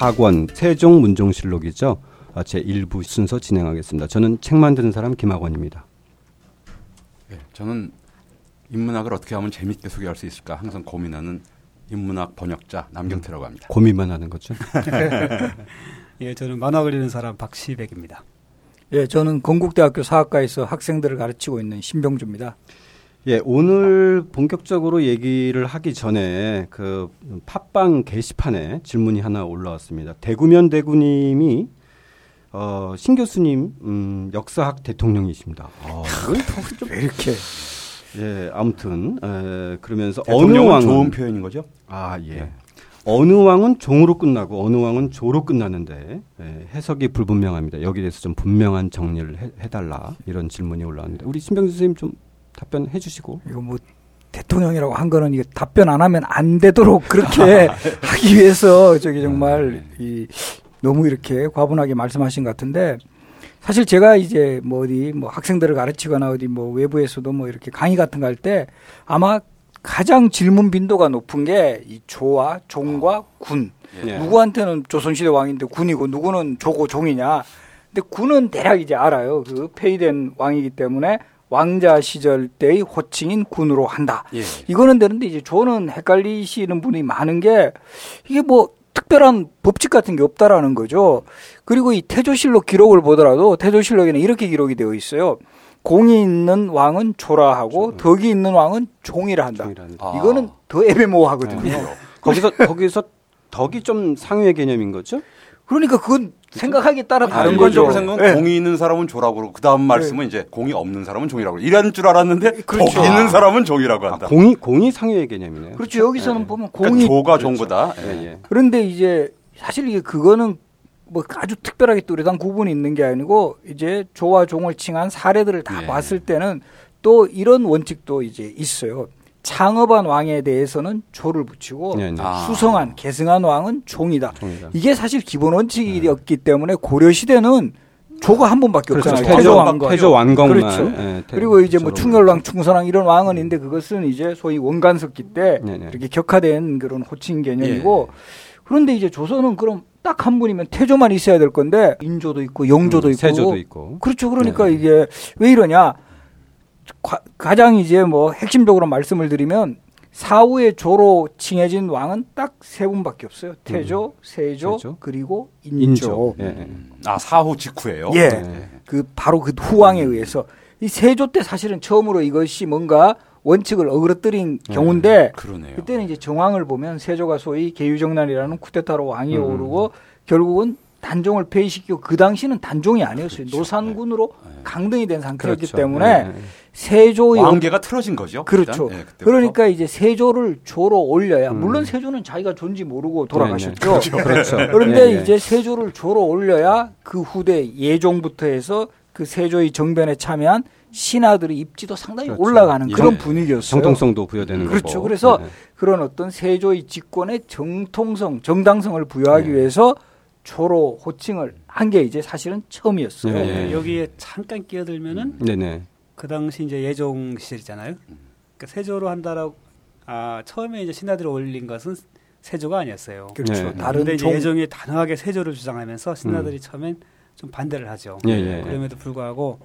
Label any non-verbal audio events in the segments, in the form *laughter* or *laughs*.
학원 세종 문종실록이죠. 아, 제 1부 순서 진행하겠습니다. 저는 책 만드는 사람 김학원입니다. 네, 저는 인문학을 어떻게 하면 재밌게 소개할 수 있을까 항상 고민하는 인문학 번역자 남경태라고 합니다. 고민만 하는 거죠. *laughs* 예, 저는 만화 그리는 사람 박시백입니다. 예, 저는 건국대학교 사학과에서 학생들을 가르치고 있는 신병주입니다. 예, 오늘 본격적으로 얘기를 하기 전에 그 팟빵 게시판에 질문이 하나 올라왔습니다. 대구면 대구님이 어, 신 교수님 음, 역사학 대통령이십니다. 아, 왜 이렇게? 예, 아무튼 에, 그러면서 어느 왕은 좋은 표현인 거죠? 아 예. 네. 어느 왕은 종으로 끝나고 어느 왕은 조로 끝나는데 예, 해석이 불분명합니다. 여기에 대해서 좀 분명한 정리를 해, 해달라 이런 질문이 올라왔는데 우리 신병수 선생님 좀 답변해 주시고 이거 뭐 대통령이라고 한 거는 이게 답변 안 하면 안 되도록 그렇게 *laughs* 하기 위해서 저기 정말 이 너무 이렇게 과분하게 말씀하신 것 같은데 사실 제가 이제 뭐 어디 뭐 학생들을 가르치거나 어디 뭐 외부에서도 뭐 이렇게 강의 같은 거 할 때 아마 가장 질문 빈도가 높은 게 이 조와 종과 군. 예. 누구한테는 조선시대 왕인데 군이고 누구는 조고 종이냐. 근데 군은 대략 이제 알아요. 그 폐위된 왕이기 때문에 왕자 시절 때의 호칭인 군으로 한다. 예. 이거는 되는데 이제 조는 헷갈리시는 분이 많은 게 이게 뭐 특별한 법칙 같은 게 없다라는 거죠. 그리고 이 태조실록 기록을 보더라도 태조실록에는 이렇게 기록이 되어 있어요. 공이 있는 왕은 조라 하고 덕이 있는 왕은 종이라 한다. 아. 이거는 더 애매모호하거든요. 네. 거기서 거기서 덕이 좀 상위의 개념인 거죠? 그러니까 그건 생각하기에 따라 다른 거죠. 생각은 예. 공이 있는 사람은 조라고 그러고 그 다음 말씀은 이제 공이 없는 사람은 종이라고 그러고 이런 줄 알았는데 그렇죠. 덕이 있는 사람은 종이라고 한다. 아, 공이 공이 상위의 개념이네요. 그렇죠. 여기서는 예. 보면 그러니까 공이 조가 종보다 예, 예. 그런데 이제 사실 이게 그거는 뭐 아주 특별하게 뚜렷한 구분이 있는 게 아니고 이제 조와 종을 칭한 사례들을 다 예. 봤을 때는 또 이런 원칙도 이제 있어요. 창업한 왕에 대해서는 조를 붙이고 네, 네. 아. 수성한 계승한 왕은 종이다. 종이다. 이게 사실 기본 원칙이었기 때문에 고려 시대는 조가 한 번밖에 그렇죠. 없잖아요. 태조 왕건. 태조 왕건만. 그렇죠. 예, 태- 그리고 이제 뭐 충렬왕, 충선왕 이런 왕은 있는데 그것은 이제 소위 원간석기 때. 이렇게 격화된 그런 호칭 개념이고 그런데 이제 조선은 그럼 딱 한 분이면 태조만 있어야 될 건데 인조도 있고 영조도 음, 있고 세조도 있고. 그렇죠. 그러니까 네. 이게 왜 이러냐? 과- 가장 이제 뭐 핵심적으로 말씀을 드리면 사후에 조로 칭해진 왕은 딱 세 분밖에 없어요. 태조, 세조, 음. 세조, 그리고 인조. 인조. 예, 예. 아 사후 직후예요. 예. 네. 그 바로 그 후왕에 의해서 이 세조 때 사실은 처음으로 이것이 뭔가 원칙을 어그러뜨린 경우인데 그러네요. 그때는 이제 정황을 보면 세조가 소위 계유정난이라는 쿠데타로 왕이 음. 오르고 결국은 단종을 폐위시키고 그 당시는 단종이 아니었어요. 그렇죠. 노산군으로 네. 강등이 된 상태였기 그렇죠. 때문에 예, 예. 세조의 왕계가 틀어진 거죠. 그렇죠. 그때부터. 그러니까 이제 세조를 조로 올려야 음. 물론 세조는 자기가 존지 모르고 돌아가셨죠. 그렇죠. 그렇죠. *laughs* 그런데. 이제 세조를 조로 올려야 그 후대 예종부터 해서 그 세조의 정변에 참여한 신하들의 입지도 상당히 그렇죠. 올라가는 예. 그런 분위기였어요. 정통성도 부여되는 그렇죠. 거고. 그래서. 그런 어떤 세조의 직권의 정통성, 정당성을 부여하기 네. 위해서 조로 호칭을 한 게 이제 사실은 처음이었어요. 네. 예, 여기에 잠깐 끼어들면은 네네. 그 당시 이제 예종 시절이잖아요. 그러니까 세조로 한다라고 아 처음에 이제 신하들을 올린 것은 세조가 아니었어요. 그렇죠. 네. 다른 종 예종이 단호하게 세조를 주장하면서 신하들이 처음엔 좀 반대를 하죠. 예, 예. 그럼에도 불구하고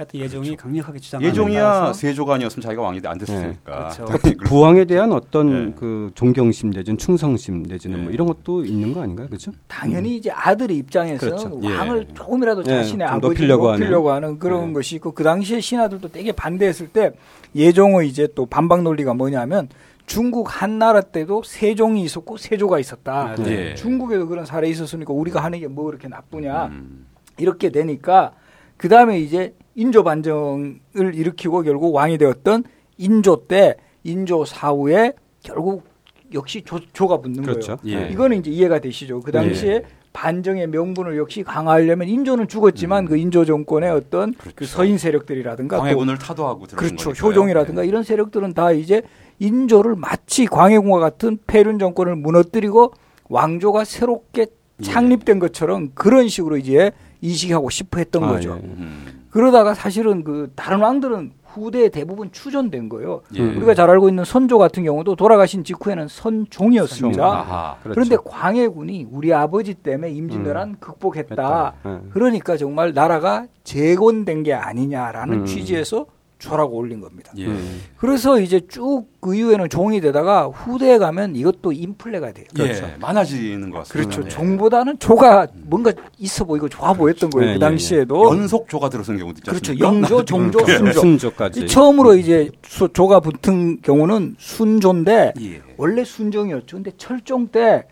하여튼 예종이 강력하게 주장하는 예종이야 세조가 아니었으면 자기가 왕이 안 됐으니까. 그렇죠. 그러니까 부왕에 대한 어떤 네. 그 존경심 내지는 충성심 내지는 뭐 네. 이런 것도 있는 거 아닌가요? 그렇죠? 당연히 이제 아들의 입장에서는 그렇죠. 예. 왕을 조금이라도 예, 자신의 좀 아버지를 높이려고 높이려고, 하는. 하는, 그런 네. 것이 있고 그 당시에 신하들도 되게 반대했을 때 예종의 이제 또 반박 논리가 뭐냐면 중국 한나라 때도 세종이 있었고 세조가 있었다. 아, 네. 중국에도 그런 사례 있었으니까 우리가 하는 게 뭐 그렇게 나쁘냐. 음. 이렇게 되니까 그 다음에 이제 인조 반정을 일으키고 결국 왕이 되었던 인조 때 인조 사후에 결국 역시 조, 조가 붙는 그렇죠. 거예요. 예. 이거는 이제 이해가 되시죠. 그 당시에 예. 반정의 명분을 역시 강화하려면 인조는 죽었지만 음. 그 인조 정권의 어떤 그 그렇죠. 서인 세력들이라든가 또 광해군을 타도하고 들어온 그렇죠. 거니까요. 효종이라든가 네. 이런 세력들은 다 이제 인조를 마치 광해군과 같은 폐륜 정권을 무너뜨리고 왕조가 새롭게 예. 창립된 것처럼 그런 식으로 이제 인식하고 싶어 했던 아, 거죠. 예. 음. 그러다가 사실은 그 다른 왕들은 후대에 대부분 추존된 거예요. 예. 우리가 잘 알고 있는 선조 같은 경우도 돌아가신 직후에는 선종이었습니다. 아하. 그렇죠. 그런데 광해군이 우리 아버지 때문에 임진왜란 극복했다. 했다. 예. 그러니까 정말 나라가 재건된 게 아니냐라는 음. 취지에서 좌라고 올린 겁니다. 예. 음. 그래서 이제 쭉그 이후에는 종이 되다가 후대에 가면 이것도 인플레가 돼요. 예. 많아지는 것 같습니다. 그렇죠. 예. 종보다는 조가 뭔가 있어 보이고 좋아 보였던 거예요. 네, 그 네, 당시에도. 연속 조가 들어선 경우도 있지 그렇죠. 영조, 종조, 예. 순조. 순조까지. 처음으로 이제 수- 조가 붙은 경우는 순조인데 예. 원래 순종이었죠. 근데 철종 때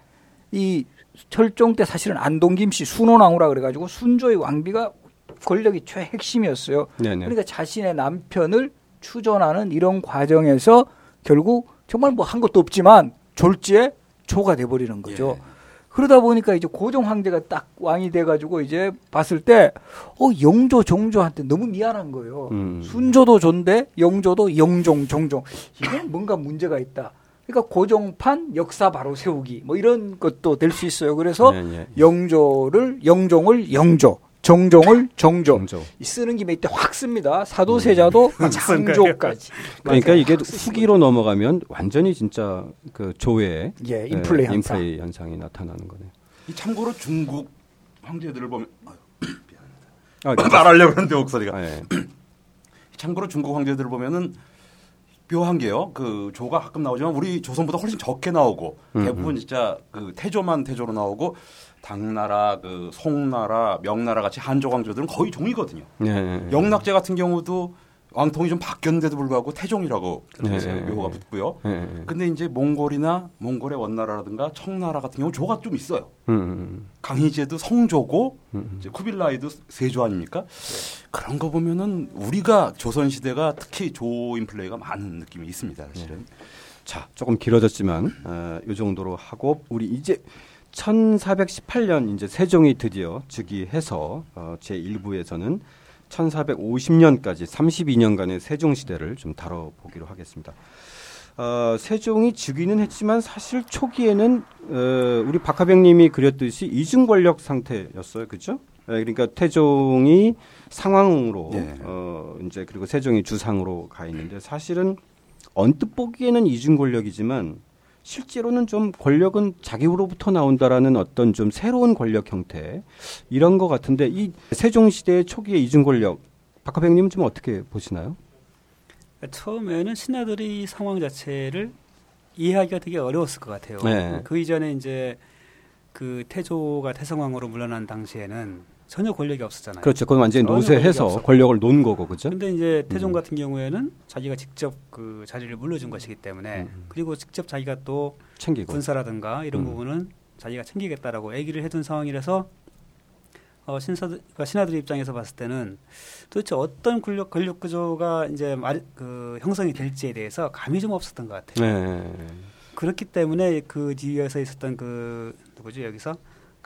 이 철종 때 사실은 안동 김씨 순원왕후라 그래가지고 순조의 왕비가 권력이 최핵심이었어요. 네네. 그러니까 자신의 남편을 추존하는 이런 과정에서 결국 정말 뭐 한 것도 없지만 졸지에 조가 돼버리는 거죠. 예. 그러다 보니까 이제 고종 황제가 딱 왕이 돼가지고 이제 봤을 때, 어, 영조, 종조한테 너무 미안한 거예요. 음. 순조도 존대, 영조도 영종, 종종. 이건 뭔가 문제가 있다. 그러니까 고종판 역사 바로 세우기, 뭐 이런 것도 될 수 있어요. 그래서 예, 예. 영조를, 영종을 영조, 정종을 정조. 정조. 이 쓰는 김에 이때 확 씁니다. 사도세자도 *laughs* 장조까지. 그러니까. 이게 후기로 넘어가면 완전히 진짜 그 조의 거죠. 예, 인플레 예, 현상. 인플레 현상이 나타나는 거네요. 이 참고로 중국 황제들을 보면 아유, 아, *coughs* 말하려고 하는데 목소리가 아, 예. 참고로 중국 황제들을 보면은 묘한 게요. 그 조가 가끔 나오지만 우리 조선보다 훨씬 적게 나오고 음, 대부분 진짜 그 태조만 태조로 나오고 당나라, 그 송나라, 명나라 같이 한족 황제들은 거의 종이거든요. 예, 예. 영락제 같은 경우도 왕통이 좀 바뀌었는데도 불구하고 태종이라고 네. 묘호가 붙고요. 예, 예. 근데 이제 몽골이나 몽골의 원나라라든가 청나라 같은 경우 조가 좀 있어요. 음, 음, 강희제도 성조고 음. 이제 쿠빌라이도 세조 아닙니까? 그런 거 보면은 우리가 조선 시대가 특히 조 인플레이가 많은 느낌이 있습니다. 사실은. 자, 조금 길어졌지만 어, 이 정도로 하고 우리 이제 1418년 이제 세종이 드디어 즉위해서 어, 제 1부에서는 1450년까지 32년간의 세종 시대를 좀 다뤄보기로 하겠습니다. 어, 세종이 즉위는 했지만 사실 초기에는 어, 우리 박하병님이 그렸듯이 이중 권력 상태였어요, 그렇죠? 그러니까 태종이 상황으로 네. 어, 이제 그리고 세종이 주상으로 가 있는데 사실은 언뜻 보기에는 이중 권력이지만 실제로는 좀 권력은 자기로부터 나온다라는 어떤 좀 새로운 권력 형태 이런 것 같은데 이 세종 시대 초기의 이중 권력 박하병님은 좀 어떻게 보시나요? 처음에는 신하들이 이 상황 자체를 이해하기가 되게 어려웠을 것 같아요. 네. 그 이전에 이제 그 태조가 태성왕으로 물러난 당시에는 전혀 권력이 없었잖아요. 그렇죠. 그건 완전히 없었고. 권력을 놓은 거고 그죠? 근데 이제 태종 음. 같은 경우에는 자기가 직접 그 자리를 물려준 것이기 때문에 음. 그리고 직접 자기가 또 챙기고. 군사라든가 이런 음. 부분은 자기가 챙기겠다라고 얘기를 해둔 상황이라서 어, 신사들, 그러니까 신하들 입장에서 봤을 때는 도대체 어떤 권력, 권력 구조가 이제 말, 그 형성이 될지에 대해서 감이 좀 없었던 것 같아요. 네. 그렇기 때문에 그 뒤에서 있었던 그 누구지 여기서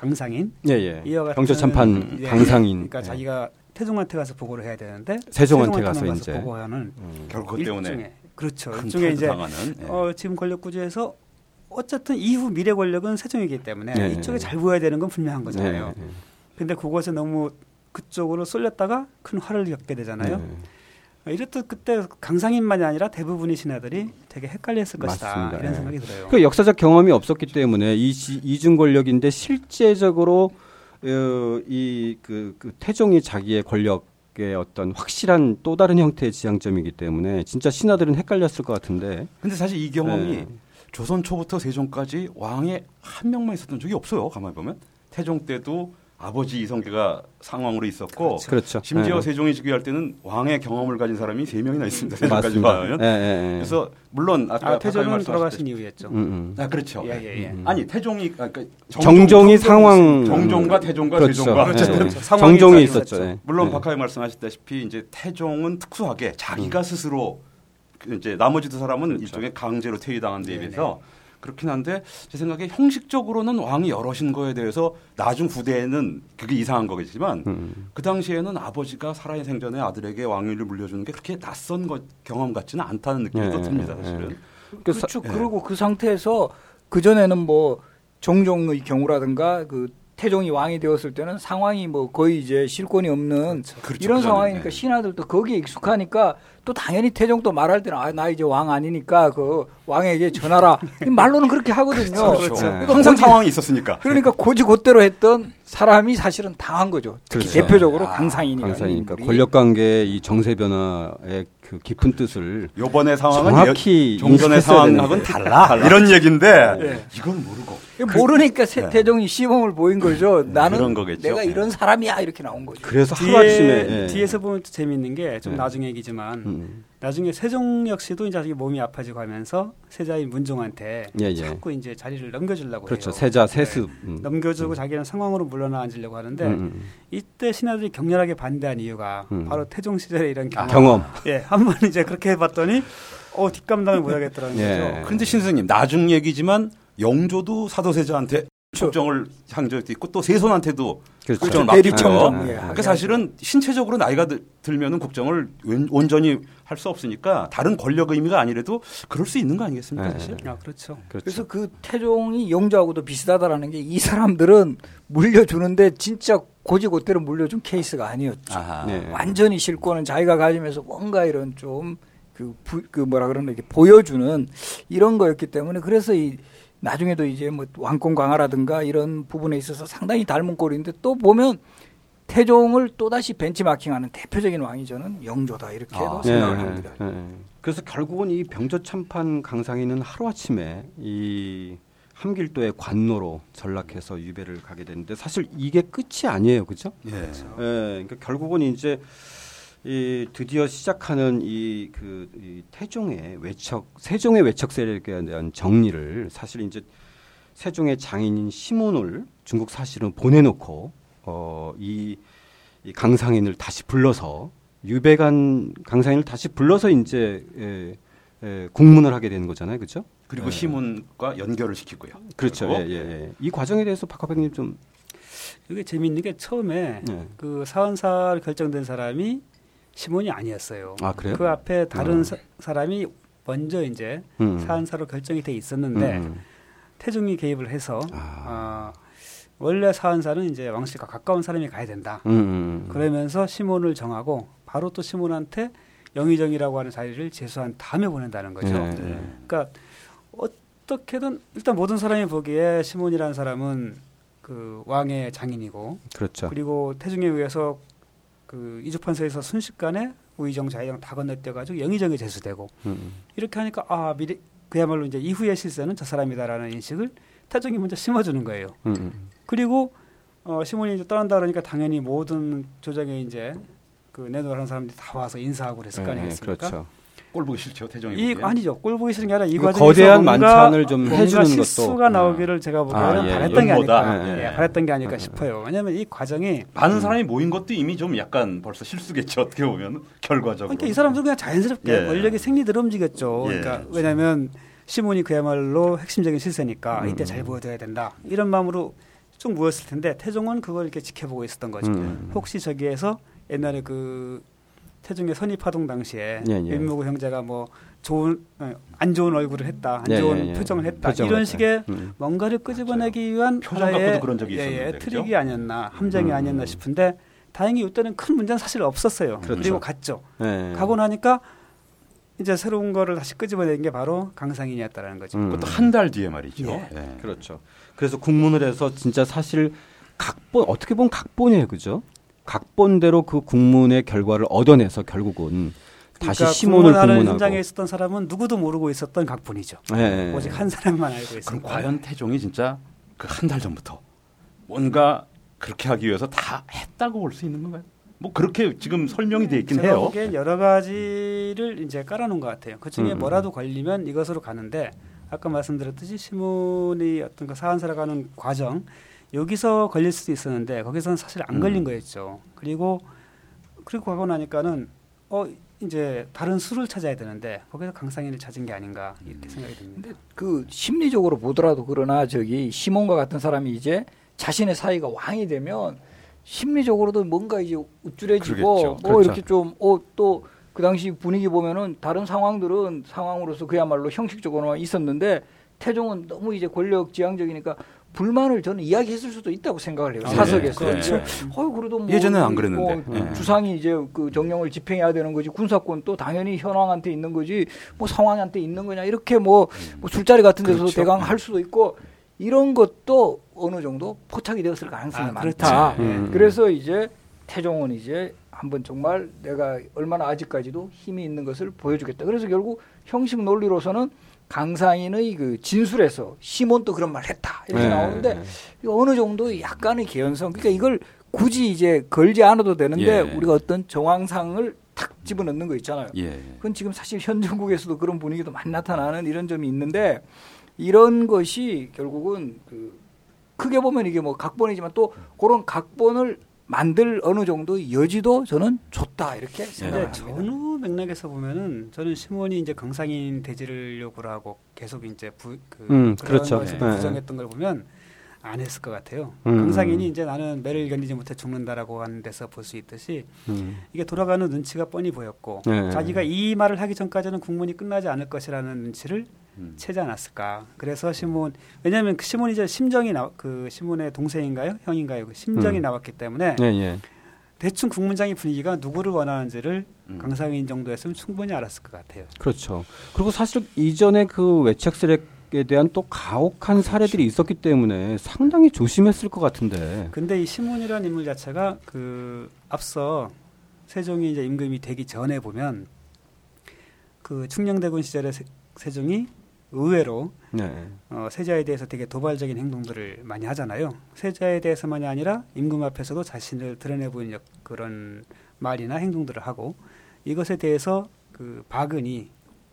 강상인 예, 예. 이와 같은 경조 참판 예, 강상인. 그러니까 예. 자기가 태종한테 가서 보고를 해야 되는데 세종한테 가서 이제 보고하는 음. 결국 그것 때문에 그렇죠. 큰 일종의 이제 당하는 예. 어, 지금 권력 구조에서 어쨌든 이후 미래 권력은 세종이기 때문에 네. 이쪽에 잘 보여야 되는 건 분명한 거잖아요. 네. 근데 그것에 너무 그쪽으로 쏠렸다가 큰 화를 겪게 되잖아요. 이랬듯 그때 강상인만이 아니라 대부분의 신하들이 되게 헷갈렸을 것이다 맞습니다. 이런 예. 생각이 들어요. 그 역사적 경험이 없었기 때문에 이 시- 이중 권력인데 실제적으로 어, 이그 그 태종이 자기의 권력 의 어떤 확실한 또 다른 형태의 지향점이기 때문에 진짜 신하들은 헷갈렸을 것 같은데. 근데 사실 이 경험이 네. 조선 초부터 세종까지 왕에 한 명만 있었던 적이 없어요. 가만히 보면 태종 때도 아버지 이성계가 상왕으로 있었고 그렇죠. 심지어 예. 세종이 즉위할 때는 왕의 경험을 가진 사람이 세 명이나 있습니다. 세종까지. 예, 예, 예. 그래서 물론 아까 아, 태종은 돌아가신 이후였죠. 음, 음. 아 그렇죠. 예, 예, 예. 음. 아니 태종이 아, 그러니까 정종이 상황 정종과 태종과 그렇죠. 세종과 예, 그렇죠. 예. 그렇죠. 정종이 있었죠. 있었죠. 예. 물론 예. 박하위 말씀하셨다시피 이제 태종은 특수하게 자기가 음. 스스로 그 이제 나머지 두 사람은 그렇죠. 일종의 강제로 퇴위당한 데에 네네. 비해서 그렇긴 한데 제 생각에 형식적으로는 왕이 여럿인 거에 대해서 나중 후대에는 그게 이상한 거겠지만 음. 그 당시에는 아버지가 살아있는 생전에 아들에게 왕위를 물려주는 게 그렇게 낯선 것, 경험 같지는 않다는 느낌이 예, 또 듭니다 예, 사실은. 예. 그렇죠. 사- 예. 그리고 그 상태에서 그 전에는 뭐 정종의 경우라든가 그 태종이 왕이 되었을 때는 상황이 뭐 거의 이제 실권이 없는 그렇죠. 이런 그전에, 상황이니까 예. 신하들도 거기에 익숙하니까 또 당연히 태종도 말할 때는 아, 나 이제 왕 아니니까 그 왕에게 전하라. 이 말로는 그렇게 하거든요. 그렇죠. 그러니까 항상 고지- 상황이 있었으니까. 그러니까 고지곧대로 했던 사람이 사실은 당한 거죠. 특히 그렇죠. 대표적으로 아, 강상이니까. 인물이. 권력 관계의 이 정세 변화의 그 깊은 뜻을 요번의 상황은 정확히 여- 종전의 상황하고는 되는데. 달라. 이런 얘기인데 네. 이건 모르고. 모르니까 네. 세태종이 시범을 보인 거죠. 나는 그런 거겠죠. 내가 이런 사람이야 이렇게 나온 거죠. 그래서 뒤에 하루아침에 예. 뒤에 서 보면 또 재미있는 게좀 네. 나중 얘기지만 음. 나중에 세종 역시도 이제 자기 몸이 아파지고 하면서 세자인 문종한테 예, 예. 자꾸 이제 자리를 넘겨주려고 그렇죠. 해요. 세자 네. 세습. 음. 넘겨주고 자기는 상황으로 물러나 앉으려고 하는데 음, 음. 이때 신하들이 격렬하게 반대한 이유가 음. 바로 태종 시절에 이런 경험. 경험. 예, 한 번 이제 그렇게 해봤더니 어 뒷감당을 못하겠더라는 예. 거죠. 그런데 신스님 나중 얘기지만 영조도 사도세자한테 국정을 향적도 있고 또 세손한테도 그렇죠. 국정을 대리청정. 맡기죠. 예. 그러니까 사실은 신체적으로 나이가 들- 들면은 국정을 온- 온전히 할 수 없으니까 다른 권력 의미가 아니래도 그럴 수 있는 거 아니겠습니까 네. 사실? 아 그렇죠. 그렇죠. 그래서 그 태종이 영조하고도 비슷하다라는 게 이 사람들은 물려주는데 진짜 고지고대로 물려준 케이스가 아니었죠. 네. 완전히 실권은 자기가 가지면서 뭔가 이런 좀 그, 부- 그 뭐라 그러나 이렇게 보여주는 이런 거였기 때문에 그래서 이 나중에도 이제 뭐 왕권 강화라든가 이런 부분에 있어서 상당히 닮은 꼴인데 또 보면 태종을 또다시 벤치마킹하는 대표적인 왕이 저는 영조다 이렇게도 아, 생각을 네, 합니다. 네, 네. 그래서 결국은 이 병조 참판 강상이는 하루아침에 이 함길도의 관노로 전락해서 유배를 가게 되는데 사실 이게 끝이 아니에요, 그죠? 예. 예, 그러니까 결국은 이제 이 드디어 시작하는 이 그 이 태종의 외척 세종의 외척 세력에 대한 정리를 사실 이제 세종의 장인인 시몬을 중국 사실은 보내놓고 어이 이 강상인을 다시 불러서 유배간 강상인을 다시 불러서 이제 예, 예, 국문을 하게 되는 거잖아요, 그렇죠? 그리고 네. 시문과 연결을 시키고요. 그렇죠. 예, 예, 예. 이 과정에 대해서 박화백님 좀 이게 재미있는 게 처음에 예. 그 사헌사를 결정된 사람이 시몬이 아니었어요. 아 그래요? 그 앞에 다른 어. 사, 사람이 먼저 이제 음. 사헌사로 결정이 돼 있었는데 음. 태종이 개입을 해서 아. 어, 원래 사헌사는 이제 왕실과 가까운 사람이 가야 된다. 음, 음. 그러면서 시몬을 정하고 바로 또 시몬한테 영의정이라고 하는 자리를 제수한 다음에 보낸다는 거죠. 네. 네. 그러니까 어떻게든 일단 모든 사람이 보기에 시몬이라는 사람은 그 왕의 장인이고 그렇죠. 그리고 태중에 의해서 그 이주판서에서 순식간에 우의정 좌의정 다 건너뛰어가지고 영의정에 제수되고 음. 이렇게 하니까 아 미래 그야말로 이제 이후의 실세는 저 사람이다라는 인식을 태종이 먼저 심어주는 거예요. 음, 음. 그리고 어, 시몬이 이제 떠난다 그러니까 당연히 모든 조정에 이제 그 내노라는 사람들이 다 와서 인사하고 그랬을 거 네, 아니겠습니까? 그렇죠. 꼴 보기 싫죠 태종이. 이. 아니죠. 꼴 보기 싫은 게 아니라 이 그 과정에서 거대한 뭔가, 만찬을 좀 뭔가 해주는 것도. 실수가 나오기를 제가 보기에는 아, 예. 바랬던 게. 아닐까, 예. 예, 바랬던 게 아닐까 싶어요. 왜냐하면 이 과정이 많은 사람이 모인 것도 이미 좀 약간 벌써 실수겠죠 어떻게 보면 결과적으로. 그러니까 이 사람들 그냥 자연스럽게 예. 권력이 생리대로 움직였죠. 예. 그러니까 왜냐하면 시몬이 그야말로 핵심적인 실세니까 음. 이때 잘 보여줘야 된다 이런 마음으로 쭉 모였을 텐데 태종은 그걸 이렇게 지켜보고 있었던 거죠. 음. 혹시 저기에서 옛날에 그 태종의 선입파동 당시에 예, 예. 윤무구 형제가 뭐 좋은 어, 안 좋은 얼굴을 했다, 안 예, 좋은 예, 예. 표정을 했다 표정을 이런. 식의 음. 뭔가를 끄집어내기 위한 표정 하나의 갖고도 그런 적이 예, 예, 있었는데? 트릭이 아니었나 함정이 음. 아니었나 싶은데 다행히 이때는 큰 문제는 사실 없었어요. 그렇죠. 그리고 갔죠. 네. 가고 나니까 이제 새로운 거를 다시 끄집어낸 게 바로 강상인이었다라는 거죠. 음. 그것도 한 달 뒤에 말이죠. 예. 예. 그렇죠. 그래서 국문을 해서 진짜 사실 각본 어떻게 보면 각본이에요, 그죠? 각본대로 그 국문의 결과를 얻어내서 결국은 다시 그러니까 시몬을 국문하는. 현장에 있었던 사람은 누구도 모르고 있었던 각본이죠. 예. 오직 한 사람만 알고 그럼 있었던. 과연 태종이 진짜 그 한 달 전부터 뭔가 그렇게 하기 위해서 다 했다고 볼 수 있는 건가요? 뭐 그렇게 지금 설명이 돼 있긴 제가 해요. 보기엔 여러 가지를 이제 깔아놓은 것 같아요. 그 중에 음. 뭐라도 걸리면 이것으로 가는데 아까 말씀드렸듯이 시몬이 어떤 그 사안사를 가는 과정 여기서 걸릴 수도 있었는데 거기서는 사실 안 걸린 음. 거였죠. 그리고 그리고 가고 나니까는 어 이제 다른 수를 찾아야 되는데 거기서 강상인을 찾은 게 아닌가 이렇게 생각이 듭니다. 그 심리적으로 보더라도 그러나 저기 시몬과 같은 사람이 이제 자신의 사이가 왕이 되면 심리적으로도 뭔가 이제 우쭐해지고 그러겠죠. 뭐 그렇죠. 이렇게 좀어또 그 당시 분위기 보면은 다른 상황들은 상황으로서 그야말로 형식적으로만 있었는데 태종은 너무 이제 권력 지향적이니까 불만을 저는 이야기했을 수도 있다고 생각을 해요. 아, 사석에서. 네. *laughs* 네. 어이 그래도 뭐 예전에는 안 그랬는데. 뭐 네. 주상이 이제 그 정령을 집행해야 되는 거지 군사권 또 당연히 현황한테 있는 거지 뭐 상황한테 있는 거냐 이렇게 뭐, 뭐 술자리 같은 데서 그렇죠. 대강 할 수도 있고 이런 것도 어느 정도 포착이 되었을 가능성이 아, 많다. 그렇죠. 음. 그래서 이제 태종은 이제 한번 정말 내가 얼마나 아직까지도 힘이 있는 것을 보여주겠다. 그래서 결국 형식 논리로서는 강상인의 그 진술에서 시몬도 그런 말 했다 이렇게 네. 나오는데 이거 어느 정도 약간의 개연성 그러니까 이걸 굳이 이제 걸지 않아도 되는데 예. 우리가 어떤 정황상을 탁 집어넣는 거 있잖아요. 예. 그건 지금 사실 현 정국에서도 그런 분위기도 많이 나타나는 이런 점이 있는데 이런 것이 결국은 그 크게 보면 이게 뭐 각본이지만 또 그런 각본을 만들 어느 정도 여지도 저는 줬다 이렇게 근데 생각합니다. 전후 맥락에서 보면은 저는 시몬이 이제 강상인 대지를 요구를 하고 계속 이제 부, 그 음, 그런 그렇죠. 것을 네. 부정했던 걸 보면 안 했을 것 같아요. 음. 강상인이 이제 나는 매를 견디지 못해 죽는다라고 하는 데서 볼 수 있듯이 음. 이게 돌아가는 눈치가 뻔히 보였고 네. 자기가 이 말을 하기 전까지는 국문이 끝나지 않을 것이라는 눈치를 음. 채지 않았을까. 그래서 시몬 왜냐하면 그 시몬이 이제 심정이 나, 그 시몬의 동생인가요, 형인가요? 그 심정이 음. 나왔기 때문에 예, 예. 대충 국문장의 분위기가 누구를 원하는지를 음. 강상인 정도였으면 충분히 알았을 것 같아요. 그렇죠. 그리고 사실 이전에 그 외책스렉에 대한 또 가혹한 사례들이 있었기 때문에 상당히 조심했을 것 같은데. 근데 이 시몬이라는 인물 자체가 그 앞서 세종이 이제 임금이 되기 전에 보면 그 충녕대군 시절에 세, 세종이 의외로 네. 어, 세자에 대해서 되게 도발적인 행동들을 많이 하잖아요. 세자에 대해서만이 아니라 임금 앞에서도 자신을 드러내 보이는 역- 그런 말이나 행동들을 하고 이것에 대해서 그 박은이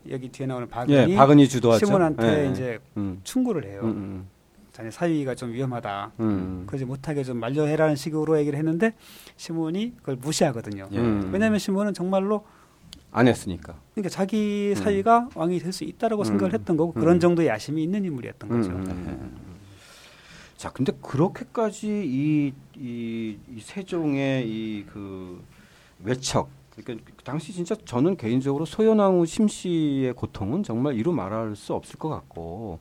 여기 뒤에 나오는 박은이 예, 박은희 주도하죠. 시몬한테 예. 이제 음. 충고를 해요. 음, 자네 사위가 좀 위험하다. 음, 음. 그러지 못하게 좀 만료해라는 식으로 얘기를 했는데 시몬이 그걸 무시하거든요. 예. 음. 왜냐하면 시몬은 정말로 안 했으니까. 그러니까 자기 음. 사위가 왕이 될 수 있다라고 음. 생각을 했던 거고 음. 그런 정도의 야심이 있는 인물이었던 거죠. 음, 음, 음. 자, 근데 그렇게까지 이, 이, 이 세종의 이 그 외척, 그러니까 그 당시 진짜 저는 개인적으로 소연왕후 심씨의 고통은 정말 이루 말할 수 없을 것 같고,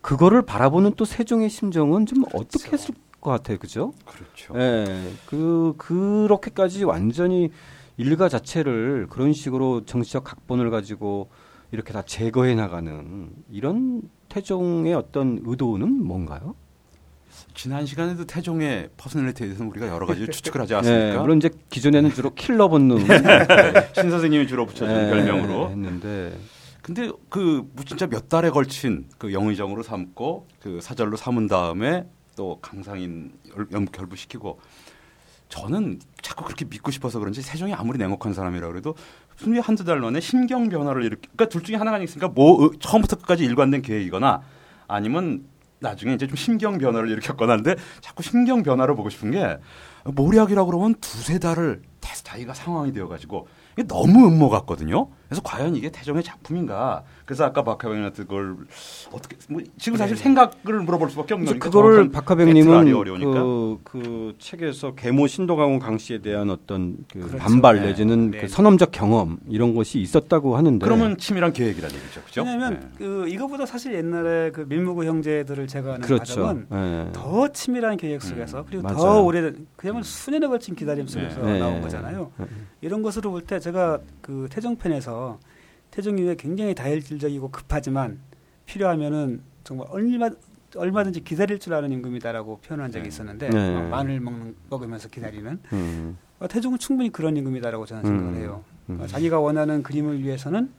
그거를 바라보는 또 세종의 심정은 좀 어떻게 했을 것 같아요, 그죠? 그렇죠. 예, 그 그렇게까지 완전히 일가 자체를 그런 식으로 정치적 각본을 가지고 이렇게 다 제거해 나가는 이런 태종의 어떤 의도는 뭔가요? 지난 시간에도 태종의 personality에 대해서는 우리가 여러 가지 추측을 하지 예, 않습니까? 물론 이제 기존에는 주로 킬러 본능 *laughs* 신 선생님이 주로 붙여준 예, 별명으로. 했는데 근데 그 진짜 몇 달에 걸친 그 영의정으로 삼고 그 사절로 삼은 다음에 또 강상인 연- 결부시키고 저는 자꾸 그렇게 믿고 싶어서 그런지 세종이 아무리 냉혹한 사람이라 그래도 분명히 한두 달 만에 신경 변화를 일으키 그러니까 둘 중에 하나가 있으니까 뭐 어, 처음부터 끝까지 일관된 계획이거나 아니면 나중에 이제 좀 신경 변화를 일으켰거나 하는데 자꾸 신경 변화를 보고 싶은 게 모략이라고 그러면 두세 달을 테스타이가 상황이 되어 가지고 이게 너무 음모 같거든요. 그래서 과연 이게 태종의 작품인가? 그래서 아까 박하병한테 그걸 어떻게 뭐 지금 사실 생각을 물어볼 수밖에 없는 거니까 그거를 박하백님은 어려우니까. 그, 그 책에서 계모 신도강호 강씨에 대한 어떤 그 그렇죠. 반발 네. 내지는 네. 그 선험적 경험 이런 것이 있었다고 하는데 그러면 치밀한 계획이라는 얘기죠, 그죠? 왜냐하면 네. 그 이거보다 사실 옛날에 그 밀무구 형제들을 제거하는 그렇죠. 과정은 예. 더 치밀한 계획 속에서 음, 그리고 맞아요. 더 오래된 그야말로 수년에 걸친 기다림 속에서 네. 나온 네. 거잖아요. 네. 이런 것으로 볼 때 제가 그 태종 편에서 태종 이후에 굉장히 다혈질적이고 급하지만 필요하면은 정말 얼마 얼마든지 기다릴 줄 아는 임금이다라고 표현한 적이 네. 있었는데 네. 어, 마늘 먹는 먹으면서 기다리는 음, 어, 태종은 충분히 그런 임금이다라고 저는 생각을 음. 해요. 음. 어, 자기가 원하는 그림을 위해서는